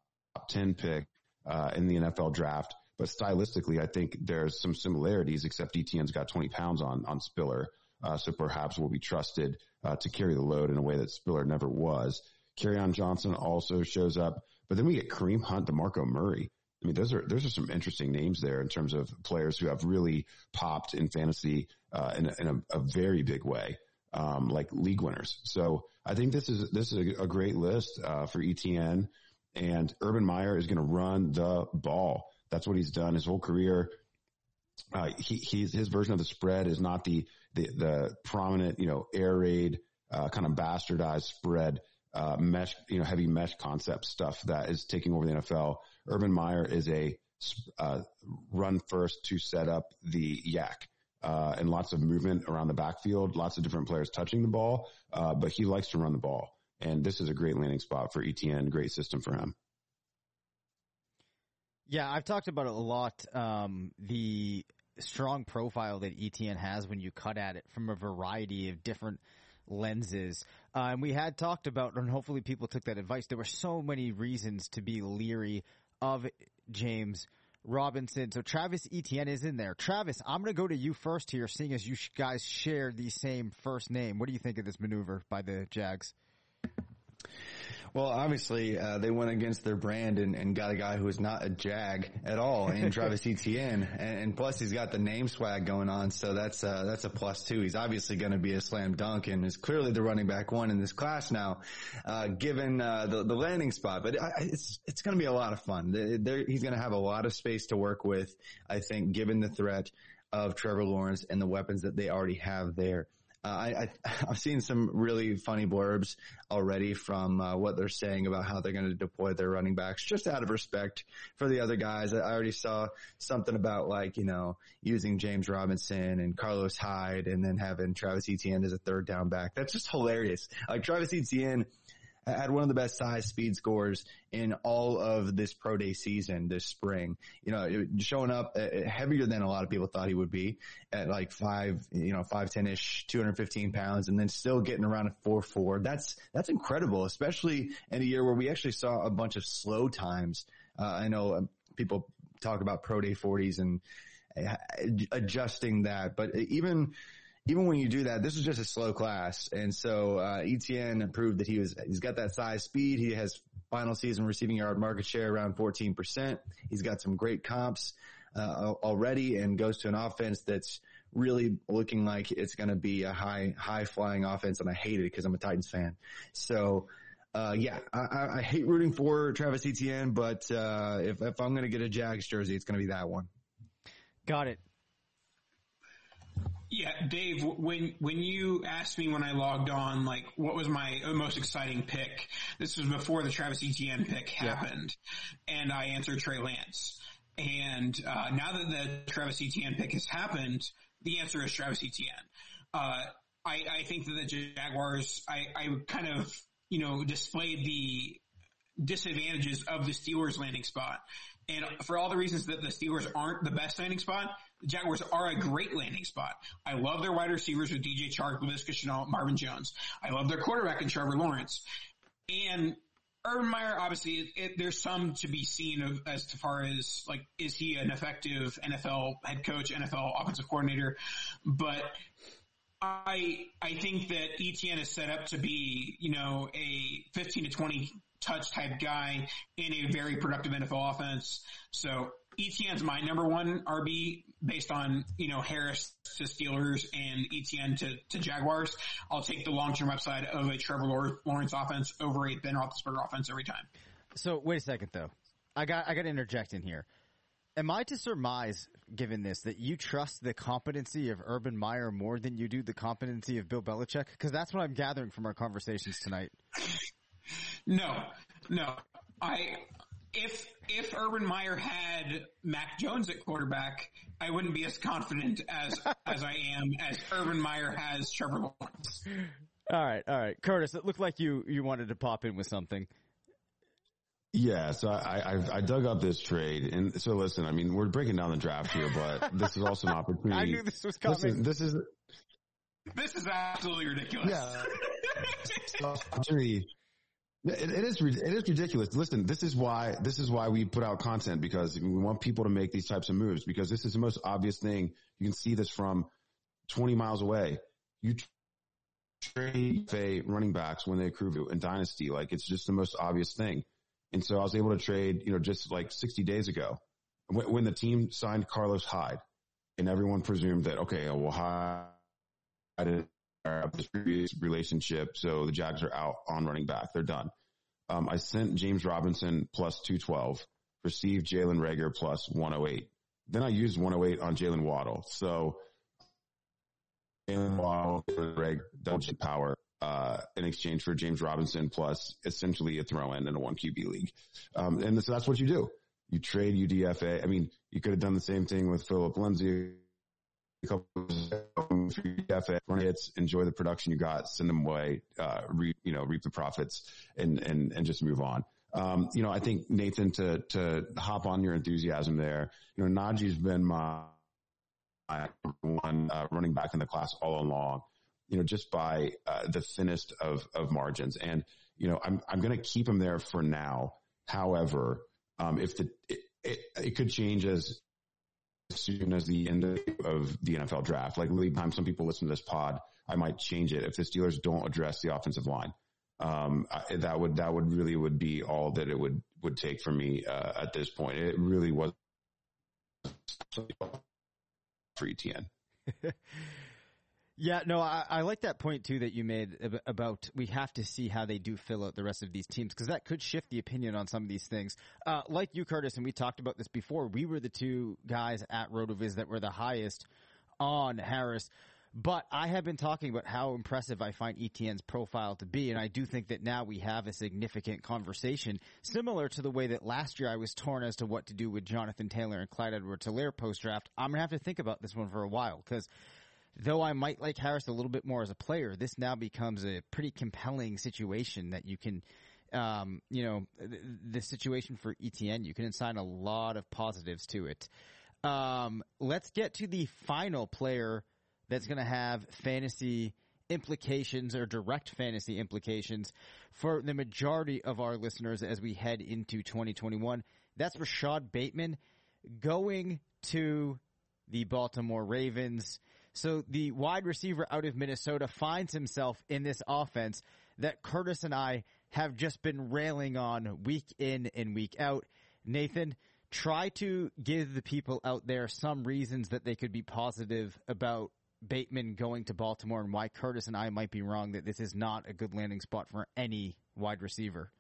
10 pick, uh, in the NFL draft, but stylistically, I think there's some similarities, except ETN's got 20 pounds on, on Spiller. Uh, so perhaps will be trusted, uh, to carry the load in a way that Spiller never was. On Johnson also shows up, but then we get Kareem Hunt, DeMarco Murray. I mean, those are those are some interesting names there in terms of players who have really popped in fantasy uh, in, a, in a, a, very big way, um, like league winners. So I think this is this is a, a great list uh, for ETN, and Urban Meyer is going to run the ball. That's what he's done his whole career. Uh, he, he's his version of the spread is not the the, the prominent, you know, air raid uh, kind of bastardized spread uh, mesh, you know, heavy mesh concept stuff that is taking over the NFL. Urban Meyer is a uh, run first to set up the YAC. Uh, and lots of movement around the backfield, lots of different players touching the ball, uh, but he likes to run the ball. And this is a great landing spot for ETN, great system for him. Yeah, I've talked about it a lot. Um, the strong profile that ETN has when you cut at it from a variety of different lenses. Uh, and we had talked about, and hopefully people took that advice. There were so many reasons to be leery of James Robinson. So Travis Etienne is in there. Travis, I'm going to go to you first here, seeing as you guys share the same first name. What do you think of this maneuver by the Jags? Well, obviously, uh, they went against their brand and, and, got a guy who is not a jag at all in Travis Etienne. And, and, plus he's got the name swag going on. So that's, uh, that's a plus too. He's obviously going to be a slam dunk and is clearly the running back one in this class now, uh, given, uh, the, the landing spot. But it's, it's going to be a lot of fun. They're, he's going to have a lot of space to work with, I think, given the threat of Trevor Lawrence and the weapons that they already have there. Uh, I, I, have seen some really funny blurbs already from uh, what they're saying about how they're going to deploy their running backs, just out of respect for the other guys. I already saw something about like you know using James Robinson and Carlos Hyde, and then having Travis Etienne as a third down back. That's just hilarious. Like Travis Etienne had one of the best size speed scores in all of this pro day season this spring. You know, showing up uh, heavier than a lot of people thought he would be at like five, you know, five ten ish, two hundred fifteen pounds, and then still getting around a four four. That's that's incredible, especially in a year where we actually saw a bunch of slow times. Uh, I know um, people talk about pro day forties and uh, adjusting that, but even even when you do that, this is just a slow class. And so, uh, Etienne proved that he was, he's got that size speed. He has final season receiving yard market share around 14%. He's got some great comps, uh, already and goes to an offense that's really looking like it's going to be a high, high flying offense. And I hate it because I'm a Titans fan. So, uh, yeah, I, I, hate rooting for Travis Etienne, but, uh, if, if I'm going to get a Jags jersey, it's going to be that one. Got it. Yeah, Dave, when, when you asked me when I logged on, like, what was my most exciting pick? This was before the Travis Etienne pick happened. Yeah. And I answered Trey Lance. And, uh, now that the Travis Etienne pick has happened, the answer is Travis Etienne. Uh, I, I think that the Jaguars, I, I kind of, you know, displayed the disadvantages of the Steelers landing spot. And for all the reasons that the Steelers aren't the best landing spot, the Jaguars are a great landing spot. I love their wide receivers with DJ Chark, Laviska Shenault, Marvin Jones. I love their quarterback in Trevor Lawrence. And Urban Meyer, obviously, it, it, there's some to be seen of, as far as like, is he an effective NFL head coach, NFL offensive coordinator? But I I think that Etienne is set up to be, you know, a 15 to 20 touch type guy in a very productive NFL offense. So Etienne's my number one RB based on, you know, Harris to Steelers and Etienne to, to Jaguars. I'll take the long-term upside of a Trevor Lawrence offense over a Ben Roethlisberger offense every time. So wait a second though. I got, I got to interject in here. Am I to surmise, given this, that you trust the competency of Urban Meyer more than you do the competency of Bill Belichick? Because that's what I'm gathering from our conversations tonight. No, no. I if if Urban Meyer had Mac Jones at quarterback, I wouldn't be as confident as as I am as Urban Meyer has Trevor Lawrence. All right, all right, Curtis. It looked like you you wanted to pop in with something. Yeah, so I, I, I dug up this trade, and so listen. I mean, we're breaking down the draft here, but this is also an opportunity. I knew this was coming. Listen, this is this is absolutely ridiculous. Yeah, opportunity it, it is it is ridiculous. Listen, this is why this is why we put out content because we want people to make these types of moves because this is the most obvious thing. You can see this from 20 miles away. You trade running backs when they accrue in dynasty, like it's just the most obvious thing. And so I was able to trade, you know, just like 60 days ago when, when the team signed Carlos Hyde and everyone presumed that, okay, well, Hyde of this previous relationship. So the Jags are out on running back. They're done. Um, I sent James Robinson plus 212, received Jalen Reagor plus 108. Then I used 108 on Jaylen Waddle. So Jaylen Waddle, Reg, double power, uh, in exchange for James Robinson plus essentially a throw in in a one QB league. Um, and so that's what you do. You trade UDFA. I mean, you could have done the same thing with Phillip Lindsay a couple run hits, enjoy the production you got, send them away, uh, reap, you know, reap the profits and, and, and just move on. Um, you know, I think Nathan to, to hop on your enthusiasm there, you know, Najee's been my, my one, uh, running back in the class all along, you know, just by, uh, the thinnest of, of margins. And, you know, I'm, I'm going to keep him there for now. However, um, if the, it, it could change as soon as the end of the NFL draft. Like lead time, some people listen to this pod, I might change it if the Steelers don't address the offensive line. Um, I, that would that would really would be all that it would would take for me uh, at this point. It really was for ETN. Yeah, no, I, I like that point too that you made about we have to see how they do fill out the rest of these teams because that could shift the opinion on some of these things. Uh, like you, Curtis, and we talked about this before. We were the two guys at Rotoviz that were the highest on Harris. But I have been talking about how impressive I find ETN's profile to be, and I do think that now we have a significant conversation, similar to the way that last year I was torn as to what to do with Jonathan Taylor and Clyde Edwards-Helaire post-draft. I'm gonna have to think about this one for a while, because though I might like Harris a little bit more as a player, this now becomes a pretty compelling situation that you can, um, you know, the situation for ETN, you can assign a lot of positives to it. Um, let's get to the final player that's going to have fantasy implications or direct fantasy implications for the majority of our listeners as we head into 2021. That's Rashod Bateman going to the Baltimore Ravens. So the wide receiver out of Minnesota finds himself in this offense that Curtis and I have just been railing on week in and week out. Nathan, try to give the people out there some reasons that they could be positive about Bateman going to Baltimore and why Curtis and I might be wrong that this is not a good landing spot for any wide receiver.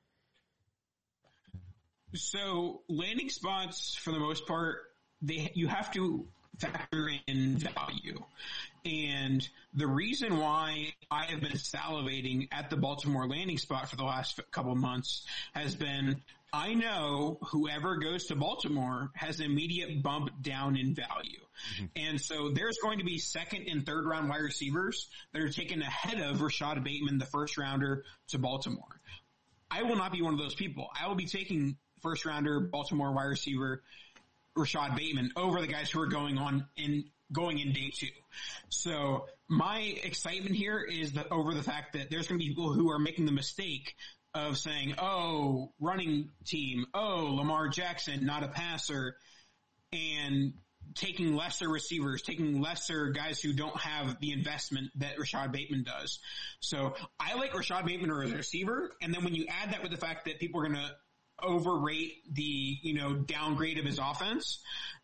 So landing spots, for the most part, they you have to factor in value. And the reason why I have been salivating at the Baltimore landing spot for the last couple of months has been I know whoever goes to Baltimore has an immediate bump down in value. Mm-hmm. And so there's going to be second and third round wide receivers that are taken ahead of Rashod Bateman, the first rounder to Baltimore. I will not be one of those people. I will be taking first rounder Baltimore wide receiver Rashod Bateman over the guys who are going on in going in day two. So my excitement here is that over the fact that there's going to be people who are making the mistake of saying, "Oh, running team, oh, Lamar Jackson, not a passer," and taking lesser receivers, taking lesser guys who don't have the investment that Rashod Bateman does. So I like Rashod Bateman as a receiver, and then when you add that with the fact that people are going to overrate the, you know, downgrade of his offense,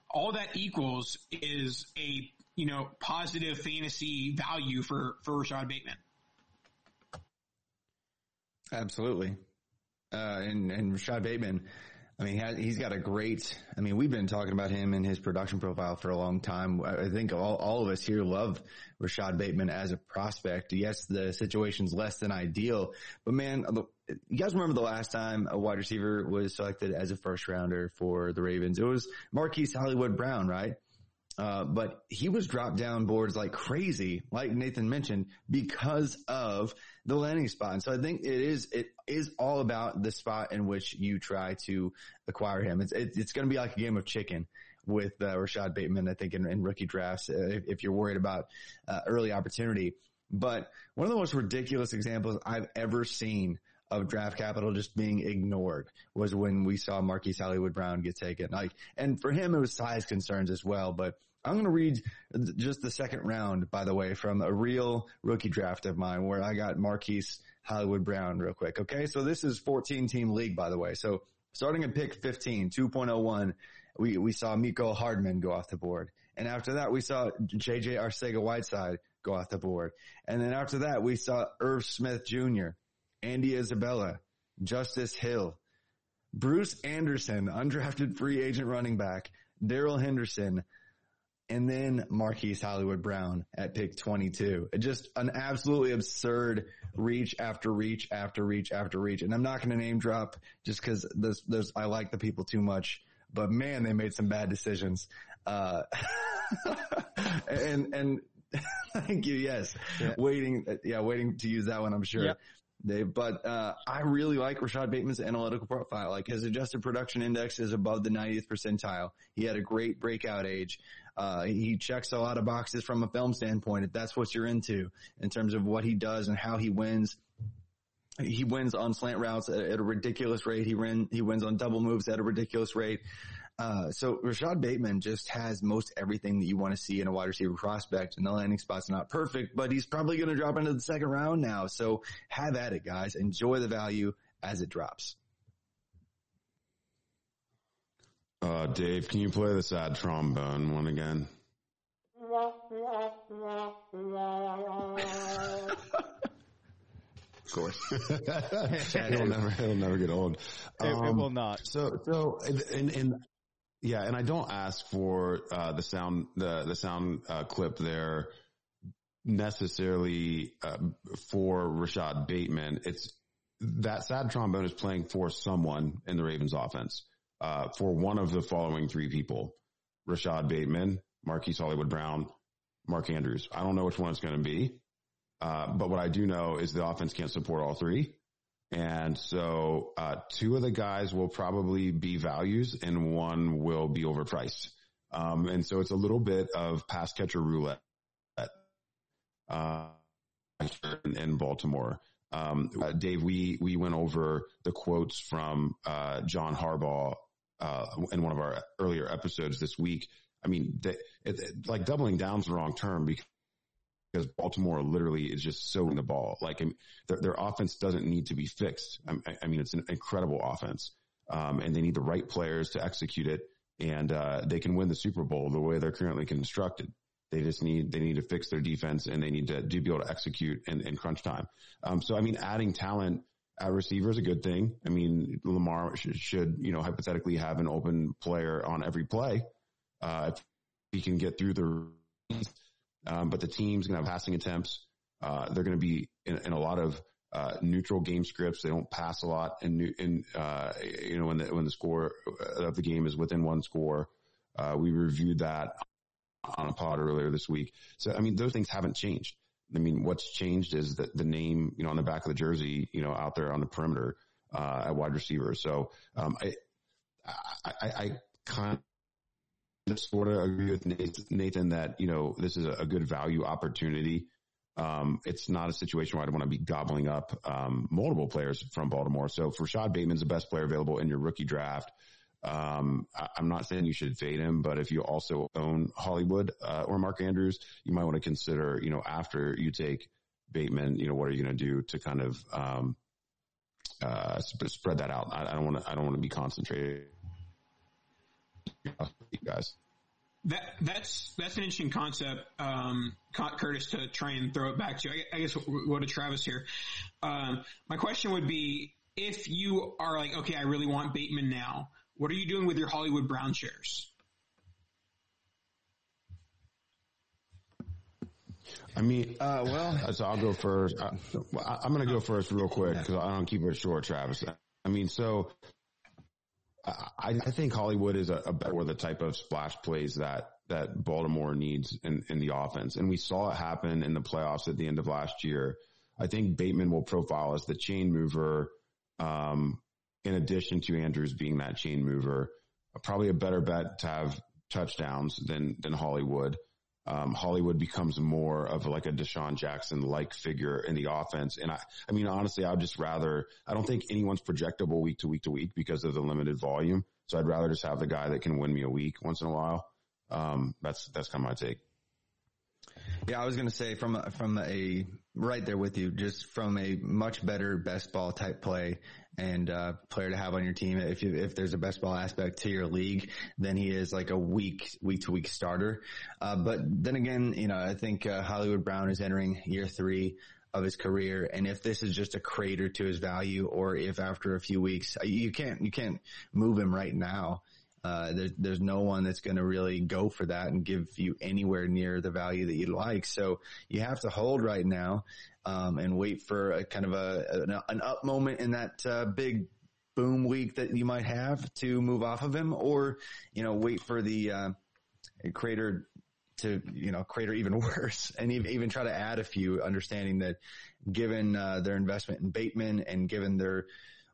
all that equals is a, you know, positive fantasy value for, for Rashod Bateman. Absolutely. Uh, and, and Rashod Bateman, I mean, he's got a great, I mean, we've been talking about him and his production profile for a long time. I think all, all of us here love Rashod Bateman as a prospect. Yes, the situation's less than ideal, but man, you guys remember the last time a wide receiver was selected as a first rounder for the Ravens? It was Marquise Hollywood Brown, right? Uh, but he was dropped down boards like crazy, like Nathan mentioned, because of the landing spot. And so I think it is, it is all about the spot in which you try to acquire him. It's, it, it's going to be like a game of chicken with uh, Rashod Bateman, I think, in, in rookie drafts, uh, if, if, you're worried about uh, early opportunity. But one of the most ridiculous examples I've ever seen of draft capital just being ignored was when we saw Marquise Hollywood Brown get taken. Like, and for him, it was size concerns as well, but I'm going to read just the second round, by the way, from a real rookie draft of mine where I got Marquise Hollywood Brown real quick. Okay. So this is 14 team league, by the way. So starting at pick 15, 2.01, we, we saw Mecole Hardman go off the board. And after that, we saw JJ Arcega Whiteside go off the board. And then after that, we saw Irv Smith Jr., Andy Isabella, Justice Hill, Bruce Anderson, undrafted free agent running back, Darrell Henderson, and then Marquise Hollywood Brown at pick 22. Just an absolutely absurd reach after reach after reach after reach. And I'm not going to name drop just cause there's, there's, I like the people too much, but man, they made some bad decisions. Uh, and, and thank you. Yes. Yeah. Waiting. Yeah. Waiting to use that one. I'm sure. Yep. They, but uh, I really like Rashod Bateman's analytical profile. Like his adjusted production index is above the 90th percentile. He had a great breakout age. Uh, he checks a lot of boxes from a film standpoint. If that's what you're into in terms of what he does and how he wins. He wins on slant routes at, at a ridiculous rate. He ran, he wins on double moves at a ridiculous rate. Uh, so Rashod Bateman just has most everything that you want to see in a wide receiver prospect and the landing spot's not perfect, but he's probably going to drop into the second round now. So have at it guys. Enjoy the value as it drops. Uh, Dave, can you play the sad trombone one again? Of course. it'll never, it'll never get old. It, it Um, will not. So, so, and, and yeah, and I don't ask for, uh, the sound, the, the sound, uh, clip there necessarily, uh, for Rashod Bateman. It's that sad trombone is playing for someone in the Ravens offense, uh, for one of the following three people, Rashod Bateman, Marquise Hollywood Brown, Mark Andrews. I don't know which one it's going to be. Uh, but what I do know is the offense can't support all three. And so, uh, two of the guys will probably be values and one will be overpriced. Um, and so it's a little bit of pass catcher roulette, uh, in, Baltimore. Um, uh, Dave, we, we went over the quotes from, uh, John Harbaugh, uh, in one of our earlier episodes this week. I mean, it, it- like doubling down's the wrong term because because Baltimore literally is just so in the ball. Like I mean, their, their offense doesn't need to be fixed. I, I mean, it's an incredible offense, um, and they need the right players to execute it, and uh, they can win the Super Bowl the way they're currently constructed. They just need they need to fix their defense, and they need to do be able to execute in, in crunch time. Um, so I mean, adding talent at receiver is a good thing. I mean, Lamar should, should you know hypothetically have an open player on every play. Uh, if he can get through the um, but the team's going to have passing attempts. Uh, they're going to be in, in a lot of uh, neutral game scripts. They don't pass a lot, and in, uh, you know when the when the score of the game is within one score. Uh, we reviewed that on a pod earlier this week. So I mean, those things haven't changed. I mean, what's changed is that the name, you know, on the back of the jersey, you know, out there on the perimeter uh, at wide receiver. So um, I, I, I, kind of sort of agree with Nathan, that, you know, this is a, good value opportunity. Um, it's not a situation where I'd want to be gobbling up, um, multiple players from Baltimore. So for Shad Bateman's the best player available in your rookie draft. Um, I, I'm not saying you should fade him, but if you also own Hollywood, uh, or Mark Andrews, you might want to consider, you know, after you take Bateman, you know, what are you going to do to kind of, um, uh, sp- spread that out? I, I don't want to, I don't want to be concentrated. You guys. That that's that's an interesting concept, um, Curtis, to try and throw it back to. I, I guess we'll go to Travis here. Um, my question would be: If you are like, okay, I really want Bateman now, what are you doing with your Hollywood Brown shares? I mean, Uh, well, so I'll go first. I, I'm going to go first real quick because I don't keep it short, Travis. I mean, so I, I think Hollywood is a, a better or the type of splash plays that that Baltimore needs in, in the offense, and we saw it happen in the playoffs at the end of last year. I think Bateman will profile as the chain mover, um, in addition to Andrews being that chain mover. Probably a better bet to have touchdowns than than Hollywood um, Hollywood becomes more of like a DeSean Jackson like figure in the offense. And I, I mean, honestly, I'd just rather, I don't think anyone's projectable week to week to week because of the limited volume. So I'd rather just have the guy that can win me a week once in a while. Um, that's, that's kind of my take. Yeah, I was going to say from a, from a right there with you, just from a much better best ball type play and uh, player to have on your team. If you if there's a best ball aspect to your league, then he is like a week week to week starter. Uh, but then again, you know, I think uh, Hollywood Brown is entering year three of his career, and if this is just a crater to his value, or if after a few weeks you can't you can't move him right now. Uh, there's, there's no one that's going to really go for that and give you anywhere near the value that you'd like. So you have to hold right now, um, and wait for a kind of a, an, an up moment in that, uh, big boom week that you might have to move off of him or, you know, wait for the, uh, crater to, you know, crater even worse and even, try to add a few understanding that given, uh, their investment in Bateman and given their,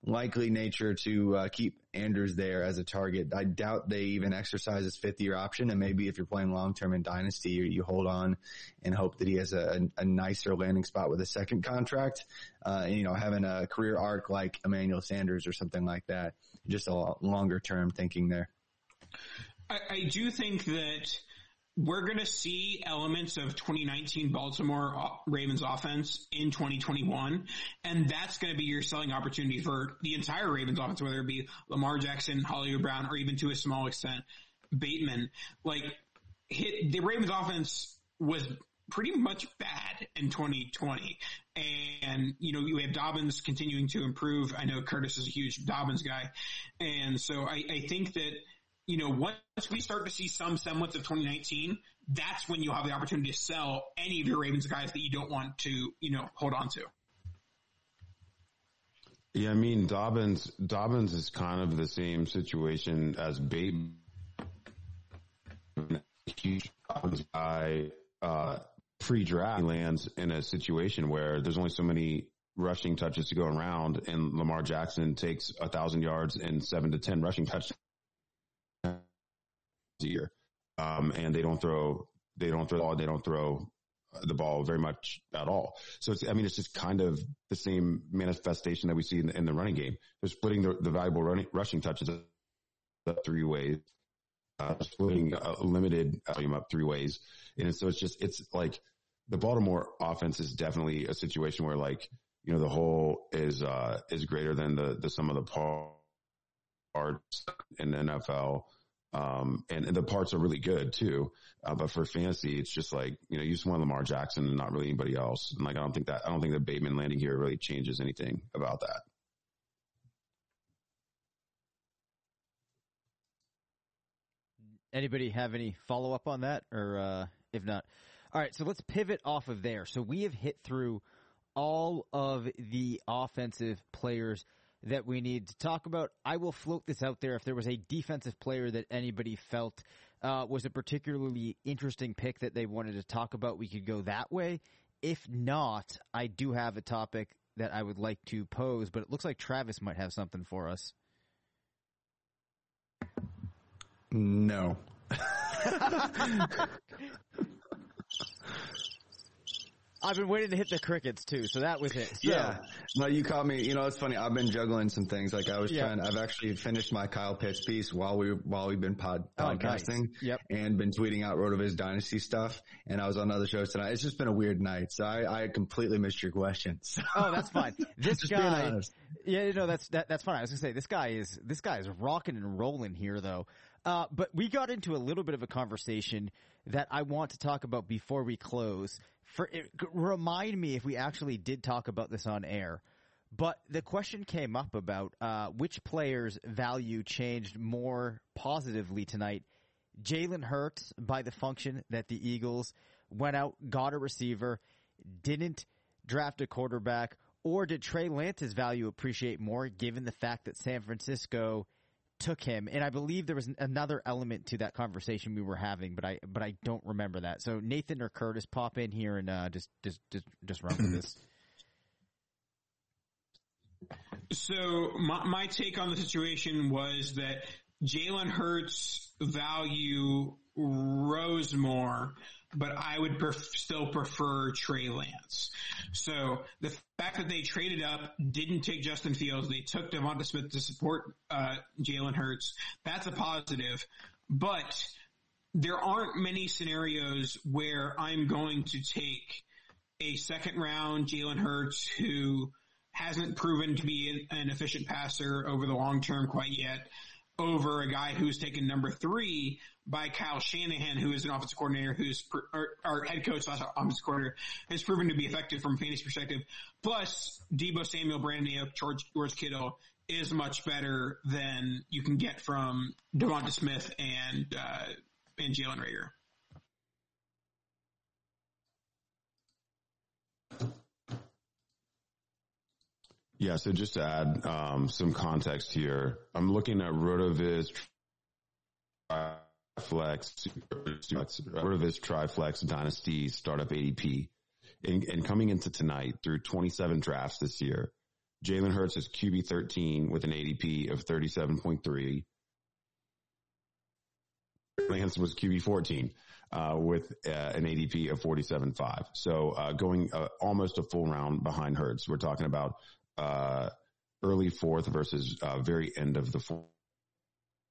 likely nature to uh, keep Andrews there as a target. I doubt they even exercise his fifth year option. And maybe if you're playing long term in dynasty, you, you, hold on and hope that he has a, a, a nicer landing spot with a second contract. Uh, and, you know, having a career arc like Emmanuel Sanders or something like that. Just a longer term thinking there. I, I do think that we're going to see elements of 2019 Baltimore uh, Ravens offense in 2021, and that's going to be your selling opportunity for the entire Ravens offense, whether it be Lamar Jackson, Hollywood Brown, or even to a small extent Bateman. Like hit the Ravens offense was pretty much bad in 2020. And, you know, you have Dobbins continuing to improve. I know Curtis is a huge Dobbins guy. And so I, I think that, you know, once we start to see some semblance of 2019, that's when you'll have the opportunity to sell any of your Ravens guys that you don't want to, you know, hold on to. Yeah, I mean Dobbins. Dobbins is kind of the same situation as Bateman. Huge Dobbins guy. Uh, pre-draft lands in a situation where there's only so many rushing touches to go around and Lamar Jackson takes a thousand yards and seven to 10 rushing touches a year. Um, and they don't throw, they don't throw, they don't throw the ball very much at all. So it's, I mean, it's just kind of the same manifestation that we see in the, in the running game. They're splitting the, the valuable running, rushing touches up three ways, uh, splitting a limited volume up three ways. And so it's just, it's like the Baltimore offense is definitely a situation where like, you know, the whole is, uh, is greater than the, the sum of the parts in the NFL. Um, and, and, the parts are really good too. Uh, but for fantasy, it's just like, you know, you just want Lamar Jackson and not really anybody else. And like, I don't think that, I don't think the Bateman landing here really changes anything about that. Anybody have any follow up on that or, uh, if not, all right. So let's pivot off of there. So we have hit through all of the offensive players that we need to talk about. I will float this out there. If there was a defensive player that anybody felt uh, was a particularly interesting pick that they wanted to talk about, we could go that way. If not, I do have a topic that I would like to pose, but it looks like Travis might have something for us. No. I've been waiting to hit the crickets too, so that was it. So, yeah, no, you caught me. You know, it's funny. I've been juggling some things. Like I was yeah. trying. I've actually finished my Kyle Pitts piece while we while we've been pod, oh, podcasting. Nice. Yep. And been tweeting out Rotoviz Dynasty stuff. And I was on other shows tonight. It's just been a weird night. So I, I completely missed your questions. oh, that's fine. This guy. Yeah, you know that's that, that's fine. I was gonna say this guy is this guy is rocking and rolling here though. Uh, but we got into a little bit of a conversation that I want to talk about before we close. For remind me if we actually did talk about this on air. But the question came up about uh, which players' value changed more positively tonight. Jalen Hurts, by the function that the Eagles went out, got a receiver, didn't draft a quarterback, or did Trey Lance's value appreciate more given the fact that San Francisco took him, and I believe there was another element to that conversation we were having, but I but I don't remember that. So Nathan or Curtis, pop in here and uh, just just just just run with this. So my my take on the situation was that Jalen Hurts' value rose more, but I would still prefer Trey Lance. So the fact that they traded up, didn't take Justin Fields, they took DeVonta Smith to support uh, Jalen Hurts. That's a positive, but there aren't many scenarios where I'm going to take a second round Jalen Hurts who hasn't proven to be an efficient passer over the long term quite yet over a guy who's taken number three by Kyle Shanahan, who is an offensive coordinator, who's or head coach slash offensive coordinator, has proven to be effective from a fantasy perspective. Plus, Deebo Samuel, Brandon Aiyuk, George, George Kittle is much better than you can get from DeVonta Smith and uh, and Jalen Reagor. Yeah, so just to add um, some context here, I'm looking at Rotoviz Flex, Rotoviz Triflex Dynasty Startup ADP. And, and, coming into tonight through 27 drafts this year, Jalen Hurts is QB 13 with an ADP of 37.3. Lance was QB 14 uh, with uh, an ADP of 47.5. So uh, going uh, almost a full round behind Hurts. We're talking about uh, early fourth versus uh, very end of the fourth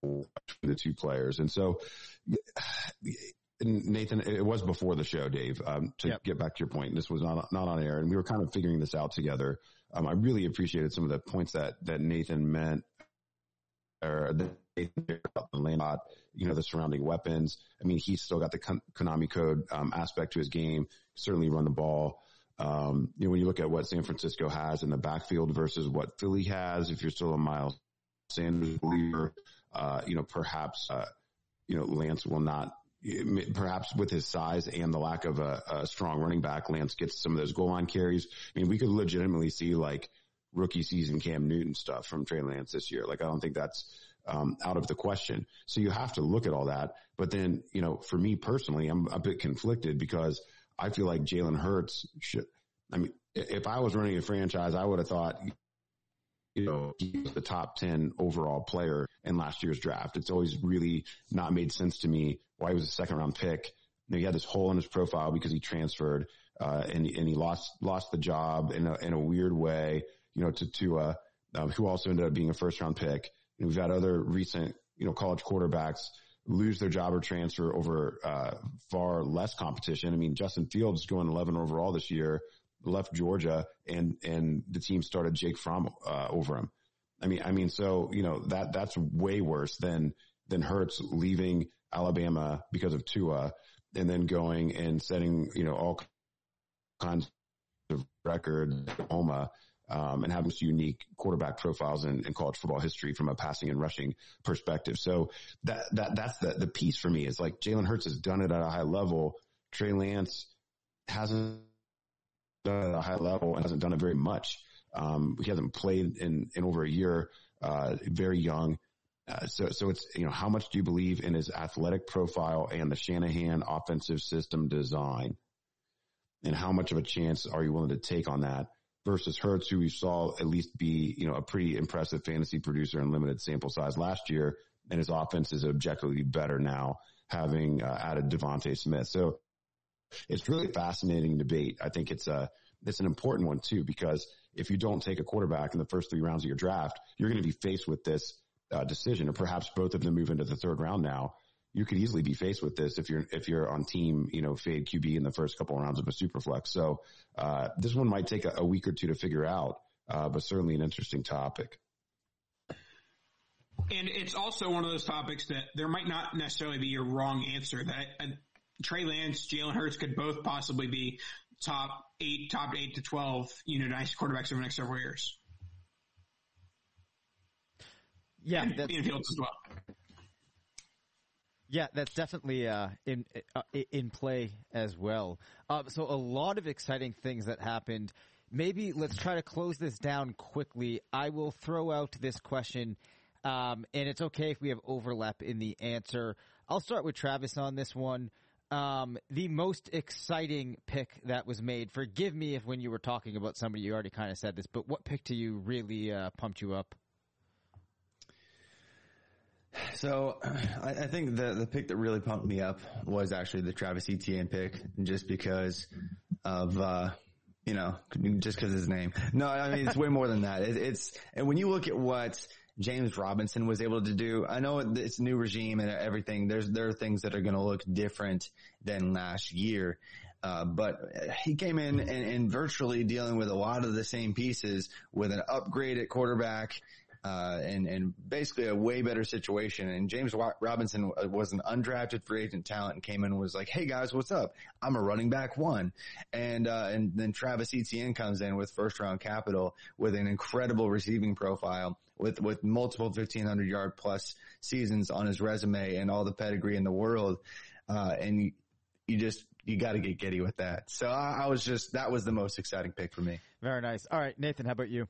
between the two players. And so, Nathan, it was before the show, Dave, um, to Yep. get back to your point. This was not, not on air and we were kind of figuring this out together. Um, I really appreciated some of the points that, that Nathan meant or the you know, the surrounding weapons. I mean, he's still got the Konami code, um, aspect to his game, certainly run the ball. Um, you know, when you look at what San Francisco has in the backfield versus what Philly has, if you're still a Miles Sanders believer, uh, you know, perhaps, uh, you know, Lance will not, perhaps with his size and the lack of a, a strong running back, Lance gets some of those goal line carries. I mean, we could legitimately see like rookie season Cam Newton stuff from Trey Lance this year. Like, I don't think that's, um, out of the question. So you have to look at all that. But then, you know, for me personally, I'm a bit conflicted because I feel like Jalen Hurts should, I mean, if I was running a franchise, I would have thought, you know, he was the top 10 overall player in last year's draft. It's always really not made sense to me why he was a second round pick. He had this hole in his profile because he transferred, uh, and, and he lost, lost the job in a, in a weird way, you know, to, uh, um, who also ended up being a first round pick. And we've had other recent, you know, college quarterbacks lose their job or transfer over, uh, far less competition. I mean, Justin Fields going 11 overall this year, left Georgia and, and the team started Jake Fromm, uh, over him. I mean, I mean, so, you know, that, that's way worse than, than Hurts leaving Alabama because of Tua and then going and setting, you know, all kinds of records Oklahoma, um, and having some unique quarterback profiles in, in college football history from a passing and rushing perspective. So that, that, that's the, the piece for me is like Jalen Hurts has done it at a high level. Trey Lance hasn't done it at a high level and hasn't done it very much. Um, he hasn't played in, in over a year, uh, very young. Uh, so, so it's, you know, how much do you believe in his athletic profile and the Shanahan offensive system design? And how much of a chance are you willing to take on that versus Hurts, who we saw at least be, you know, a pretty impressive fantasy producer in limited sample size last year. And his offense is objectively better now having uh, added DeVonta Smith. So it's really fascinating debate. I think it's a, it's an important one too, because if you don't take a quarterback in the first three rounds of your draft, you're going to be faced with this uh, decision, or perhaps both of them move into the third round now. You could easily be faced with this if you're if you're on team, you know, fade QB in the first couple of rounds of a super flex. So uh, this one might take a, a week or two to figure out, uh, but certainly an interesting topic. And it's also one of those topics that there might not necessarily be a wrong answer. That uh, Trey Lance, Jalen Hurts could both possibly be top eight, top eight to twelve, you know, nice quarterbacks over the next several years. Yeah, And that's, Ian Fields as well. Yeah, that's definitely uh, in uh, in play as well. Uh, so a lot of exciting things that happened. Maybe let's try to close this down quickly. I will throw out this question, um, and it's okay if we have overlap in the answer. I'll start with Travis on this one. Um, the most exciting pick that was made. Forgive me if when you were talking about somebody you already kind of said this, but what pick to you really uh, pumped you up? So I, I think the the pick that really pumped me up was actually the Travis Etienne pick, just because of uh, you know just because his name. No, I mean it's way more than that. It, it's and when you look at what James Robinson was able to do, I know it's new regime and everything. There's there are things that are going to look different than last year. Uh, but he came in and, and virtually dealing with a lot of the same pieces with an upgrade at quarterback, uh, and, and basically a way better situation. And James Robinson was an undrafted free agent talent and came in and was like, Hey guys, what's up? I'm a running back one. And, uh, and then Travis Etienne comes in with first round capital with an incredible receiving profile with, with multiple 1500 yard plus seasons on his resume and all the pedigree in the world. Uh, and you, you just, you got to get giddy with that. So I, I was just, that was the most exciting pick for me. Very nice. All right, Nathan, how about you?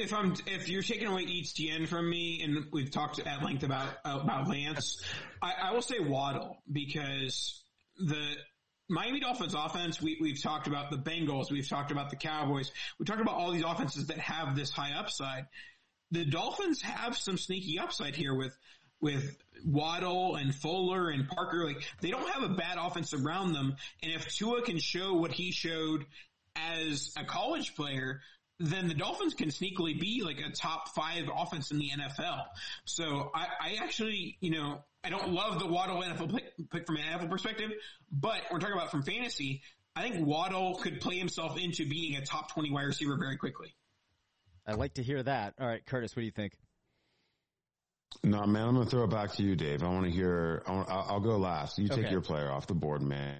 If I'm, if you're taking away Etienne from me, and we've talked at length about about Lance, I, I will say Waddle because the Miami Dolphins offense. We, we've talked about the Bengals. We've talked about the Cowboys. We talked about all these offenses that have this high upside. The Dolphins have some sneaky upside here with with Waddle and Fuller and Parker. Like they don't have a bad offense around them. And if Tua can show what he showed as a college player, then the Dolphins can sneakily be like a top five offense in the NFL. So I, I actually, you know, I don't love the Waddle NFL pick, pick from an NFL perspective, but we're talking about from fantasy. I think Waddle could play himself into being a top 20 wide receiver very quickly. I like to hear that. All right, Curtis, what do you think? No, man, I'm going to throw it back to you, Dave. I want to hear, I will I'll go last. You take your player off the board, man.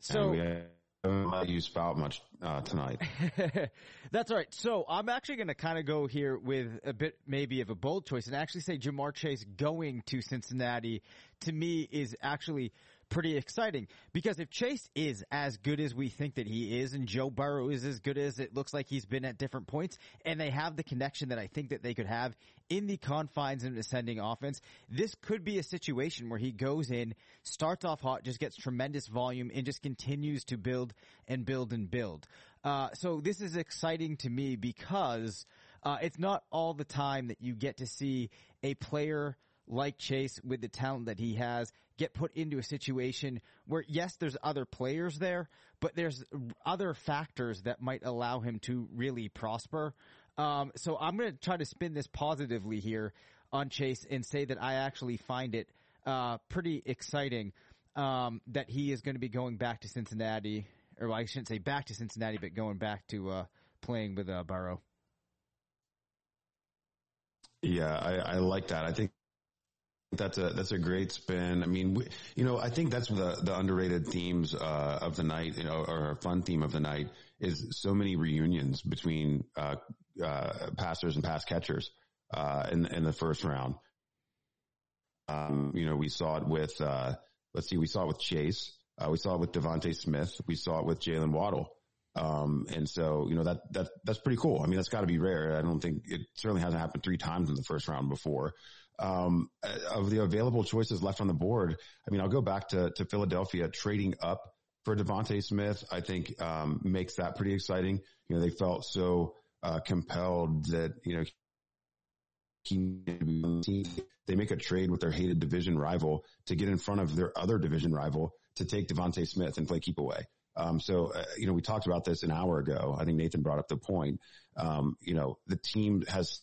So And we haven't let you spout much uh, tonight. That's all right. So I'm actually going to kind of go here with a bit maybe of a bold choice and actually say Ja'Marr Chase going to Cincinnati to me is actually pretty exciting because if Chase is as good as we think that he is and Joe Burrow is as good as it looks like he's been at different points and they have the connection that I think that they could have in the confines of an ascending offense, this could be a situation where he goes in, starts off hot, just gets tremendous volume and just continues to build and build and build. Uh, so this is exciting to me because uh, it's not all the time that you get to see a player like Chase with the talent that he has get put into a situation where yes, there's other players there, but there's other factors that might allow him to really prosper. Um, so I'm going to try to spin this positively here on Chase and say that I actually find it uh, pretty exciting um, that he is going to be going back to Cincinnati, or I shouldn't say back to Cincinnati, but going back to uh, playing with uh, Burrow. Yeah, I, I like that. I think that's a that's a great spin. I mean, we, you know, I think that's the the underrated themes uh, of the night, you know, or a fun theme of the night is so many reunions between uh, uh, passers and pass catchers uh, in in the first round. Um, you know, we saw it with uh, let's see, we saw it with Chase, uh, we saw it with DeVonta Smith, we saw it with Jaylen Waddle. Um, and so, you know, that, that, that's pretty cool. I mean, that's gotta be rare. I don't think it certainly hasn't happened three times in the first round before. Um, of the available choices left on the board, I mean, I'll go back to, to Philadelphia trading up for DeVonta Smith. I think, um, makes that pretty exciting. You know, they felt so, uh, compelled that, you know, he, they make a trade with their hated division rival to get in front of their other division rival to take DeVonta Smith and play keep away. Um, so, uh, you know, we talked about this an hour ago. I think Nathan brought up the point. Um, you know, the team has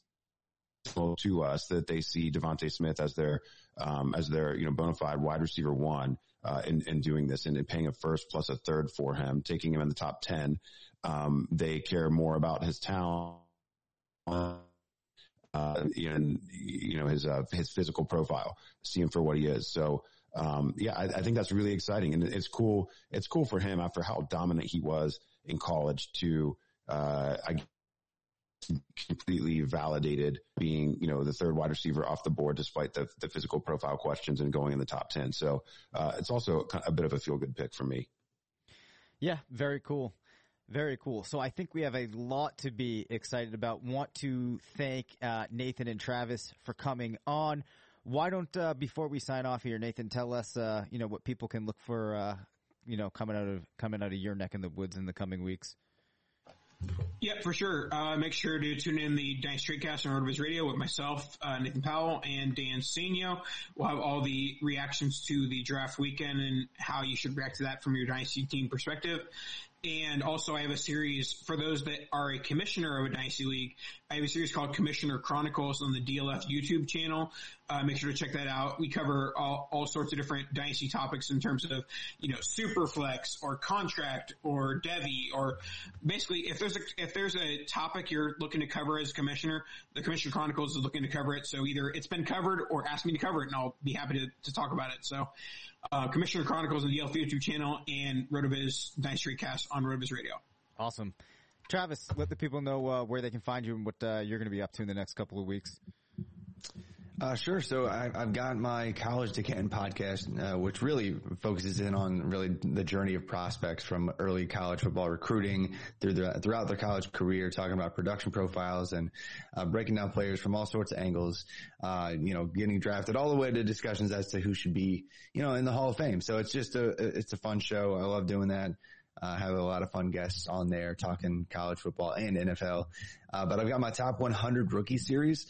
to us that they see DeVonta Smith as their, um, as their, you know, bona fide wide receiver one, uh, in, in doing this and in paying a first plus a third for him, taking him in the top 10. Um, they care more about his talent uh, and you know his uh, his physical profile, see him for what he is. So um, yeah, I, I think that's really exciting, and it's cool. It's cool for him after how dominant he was in college to uh, I completely validated being you know the third wide receiver off the board despite the the physical profile questions and going in the top ten. So uh, it's also a bit of a feel good pick for me. Yeah, very cool. Very cool. So I think we have a lot to be excited about. Want to thank uh, Nathan and Travis for coming on. Why don't uh, before we sign off here, Nathan, tell us uh, you know what people can look for uh, you know coming out of coming out of your neck in the woods in the coming weeks. Yeah, for sure. Uh, make sure to tune in the Dynasty Tradecast on RotoViz Radio with myself, uh, Nathan Powell, and Dan Senio. We'll have all the reactions to the draft weekend and how you should react to that from your Dynasty team perspective. And also I have a series for those that are a commissioner of a Dynasty League. I have a series called Commissioner Chronicles on the DLF YouTube channel. Uh, make sure to check that out. We cover all, all sorts of different Dynasty topics in terms of, you know, Superflex or contract or devy or basically if there's a, if there's a topic you're looking to cover as commissioner, the Commissioner Chronicles is looking to cover it. So either it's been covered or ask me to cover it and I'll be happy to, to talk about it. So, uh, Commissioner Chronicles on the DLF YouTube channel and Rotoviz Dynasty Cast on Rotoviz Radio. Awesome. Travis, let the people know uh, where they can find you and what uh, you're going to be up to in the next couple of weeks. Uh, sure. So I, I've got my college to Canton podcast, uh, which really focuses in on really the journey of prospects from early college football recruiting through the, throughout their college career, talking about production profiles and uh, breaking down players from all sorts of angles. Uh, you know, getting drafted all the way to discussions as to who should be, you know, in the Hall of Fame. So it's just a it's a fun show. I love doing that. Uh, have a lot of fun guests on there talking college football and NFL. Uh, but I've got my top 100 rookie series,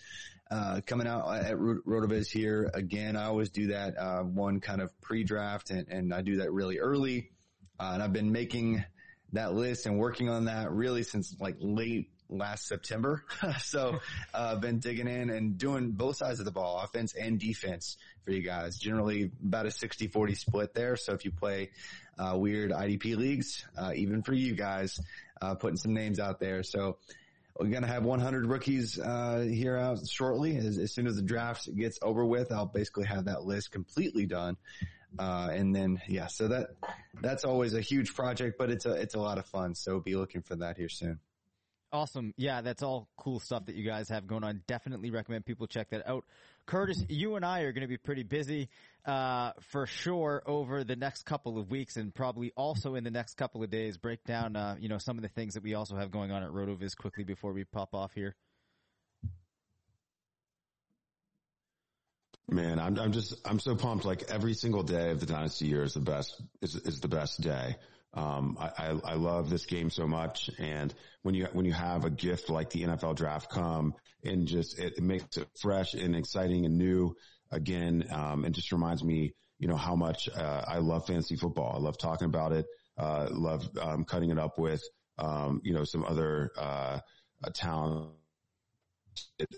uh, coming out at Ro- Rotoviz here. Again, I always do that, uh, one kind of pre-draft and, and I do that really early. Uh, and I've been making that list and working on that really since like late, last September. so, uh, been digging in and doing both sides of the ball, offense and defense for you guys. Generally about a 60-40 split there. So if you play, uh, weird IDP leagues, uh, even for you guys, uh, putting some names out there. So, we're going to have 100 rookies uh, here out shortly. As, as, soon as the draft gets over with, I'll basically have that list completely done. Uh, and then, yeah, so that, that's always a huge project, but it's a, it's a lot of fun. So be looking for that here soon. Awesome. Yeah, that's all cool stuff that you guys have going on. Definitely recommend people check that out. Curtis, you and I are going to be pretty busy, uh, for sure over the next couple of weeks and probably also in the next couple of days. Break down, uh, you know, some of the things that we also have going on at RotoViz quickly before we pop off here. Man, I'm I'm just I'm so pumped. Like every single day of the dynasty year is the best is is the best day. Um, I, I, I love this game so much. And when you, when you have a gift like the NFL draft come and just, it, it makes it fresh and exciting and new again. Um, and just reminds me, you know, how much, uh, I love fantasy football. I love talking about it. Uh, love, um, cutting it up with, um, you know, some other, uh, talent,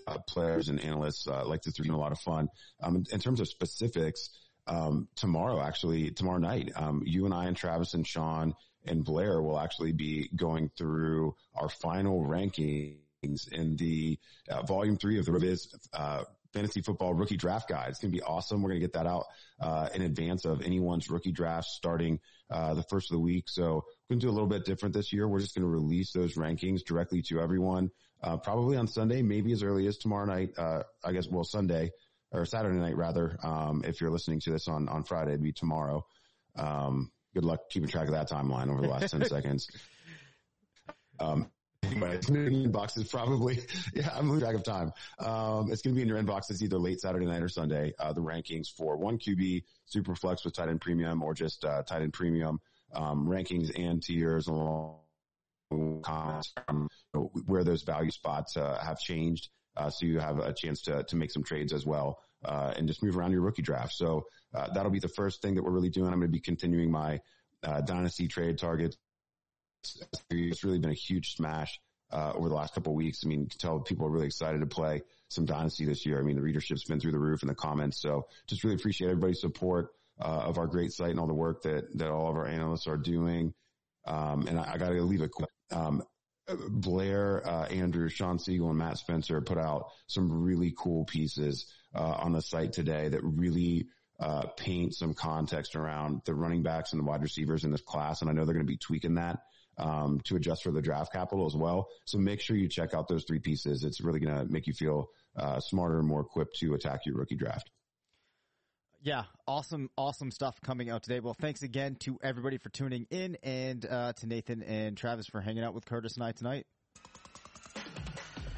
uh, players and analysts, uh, like this. It's been a lot of fun. Um, in terms of specifics, um, tomorrow, actually, tomorrow night, um, you and I and Travis and Sean and Blair will actually be going through our final rankings in the uh, volume three of the RotoViz, uh, fantasy football rookie draft guide. It's going to be awesome. We're going to get that out, uh, in advance of anyone's rookie draft starting, uh, the first of the week. So we're going to do a little bit different this year. We're just going to release those rankings directly to everyone, uh, probably on Sunday, maybe as early as tomorrow night. Uh, I guess, well, Sunday or Saturday night rather. Um, if you're listening to this on, on Friday, it'd be tomorrow. Um, good luck keeping track of that timeline over the last 10 seconds. Um, anyway, it's going to be in inboxes probably. Yeah, I'm losing track of time. Um, it's going to be in your inboxes either late Saturday night or Sunday. Uh, the rankings for one QB, super flex with tight end premium or just, uh, tight end premium, um, rankings and tiers along comments from where those value spots, uh, have changed. Uh, so you have a chance to, to make some trades as well, uh, and just move around your rookie draft. So, uh, that'll be the first thing that we're really doing. I'm going to be continuing my, uh, dynasty trade targets. It's really been a huge smash, uh, over the last couple of weeks. I mean, you can tell people are really excited to play some dynasty this year. I mean, the readership's been through the roof in the comments. So just really appreciate everybody's support, uh, of our great site and all the work that, that all of our analysts are doing. Um, and I, I got to leave it quick. Um, Blair, uh, Andrew, Shawn Siegele, and Matt Spencer put out some really cool pieces on the site today that really uh, paint some context around the running backs and the wide receivers in this class. And I know they're going to be tweaking that um, to adjust for the draft capital as well. So make sure you check out those three pieces. It's really going to make you feel uh, smarter and more equipped to attack your rookie draft. Yeah, awesome, awesome stuff coming out today. Well, thanks again to everybody for tuning in and uh, to Nathan and Travis for hanging out with Curtis and I tonight.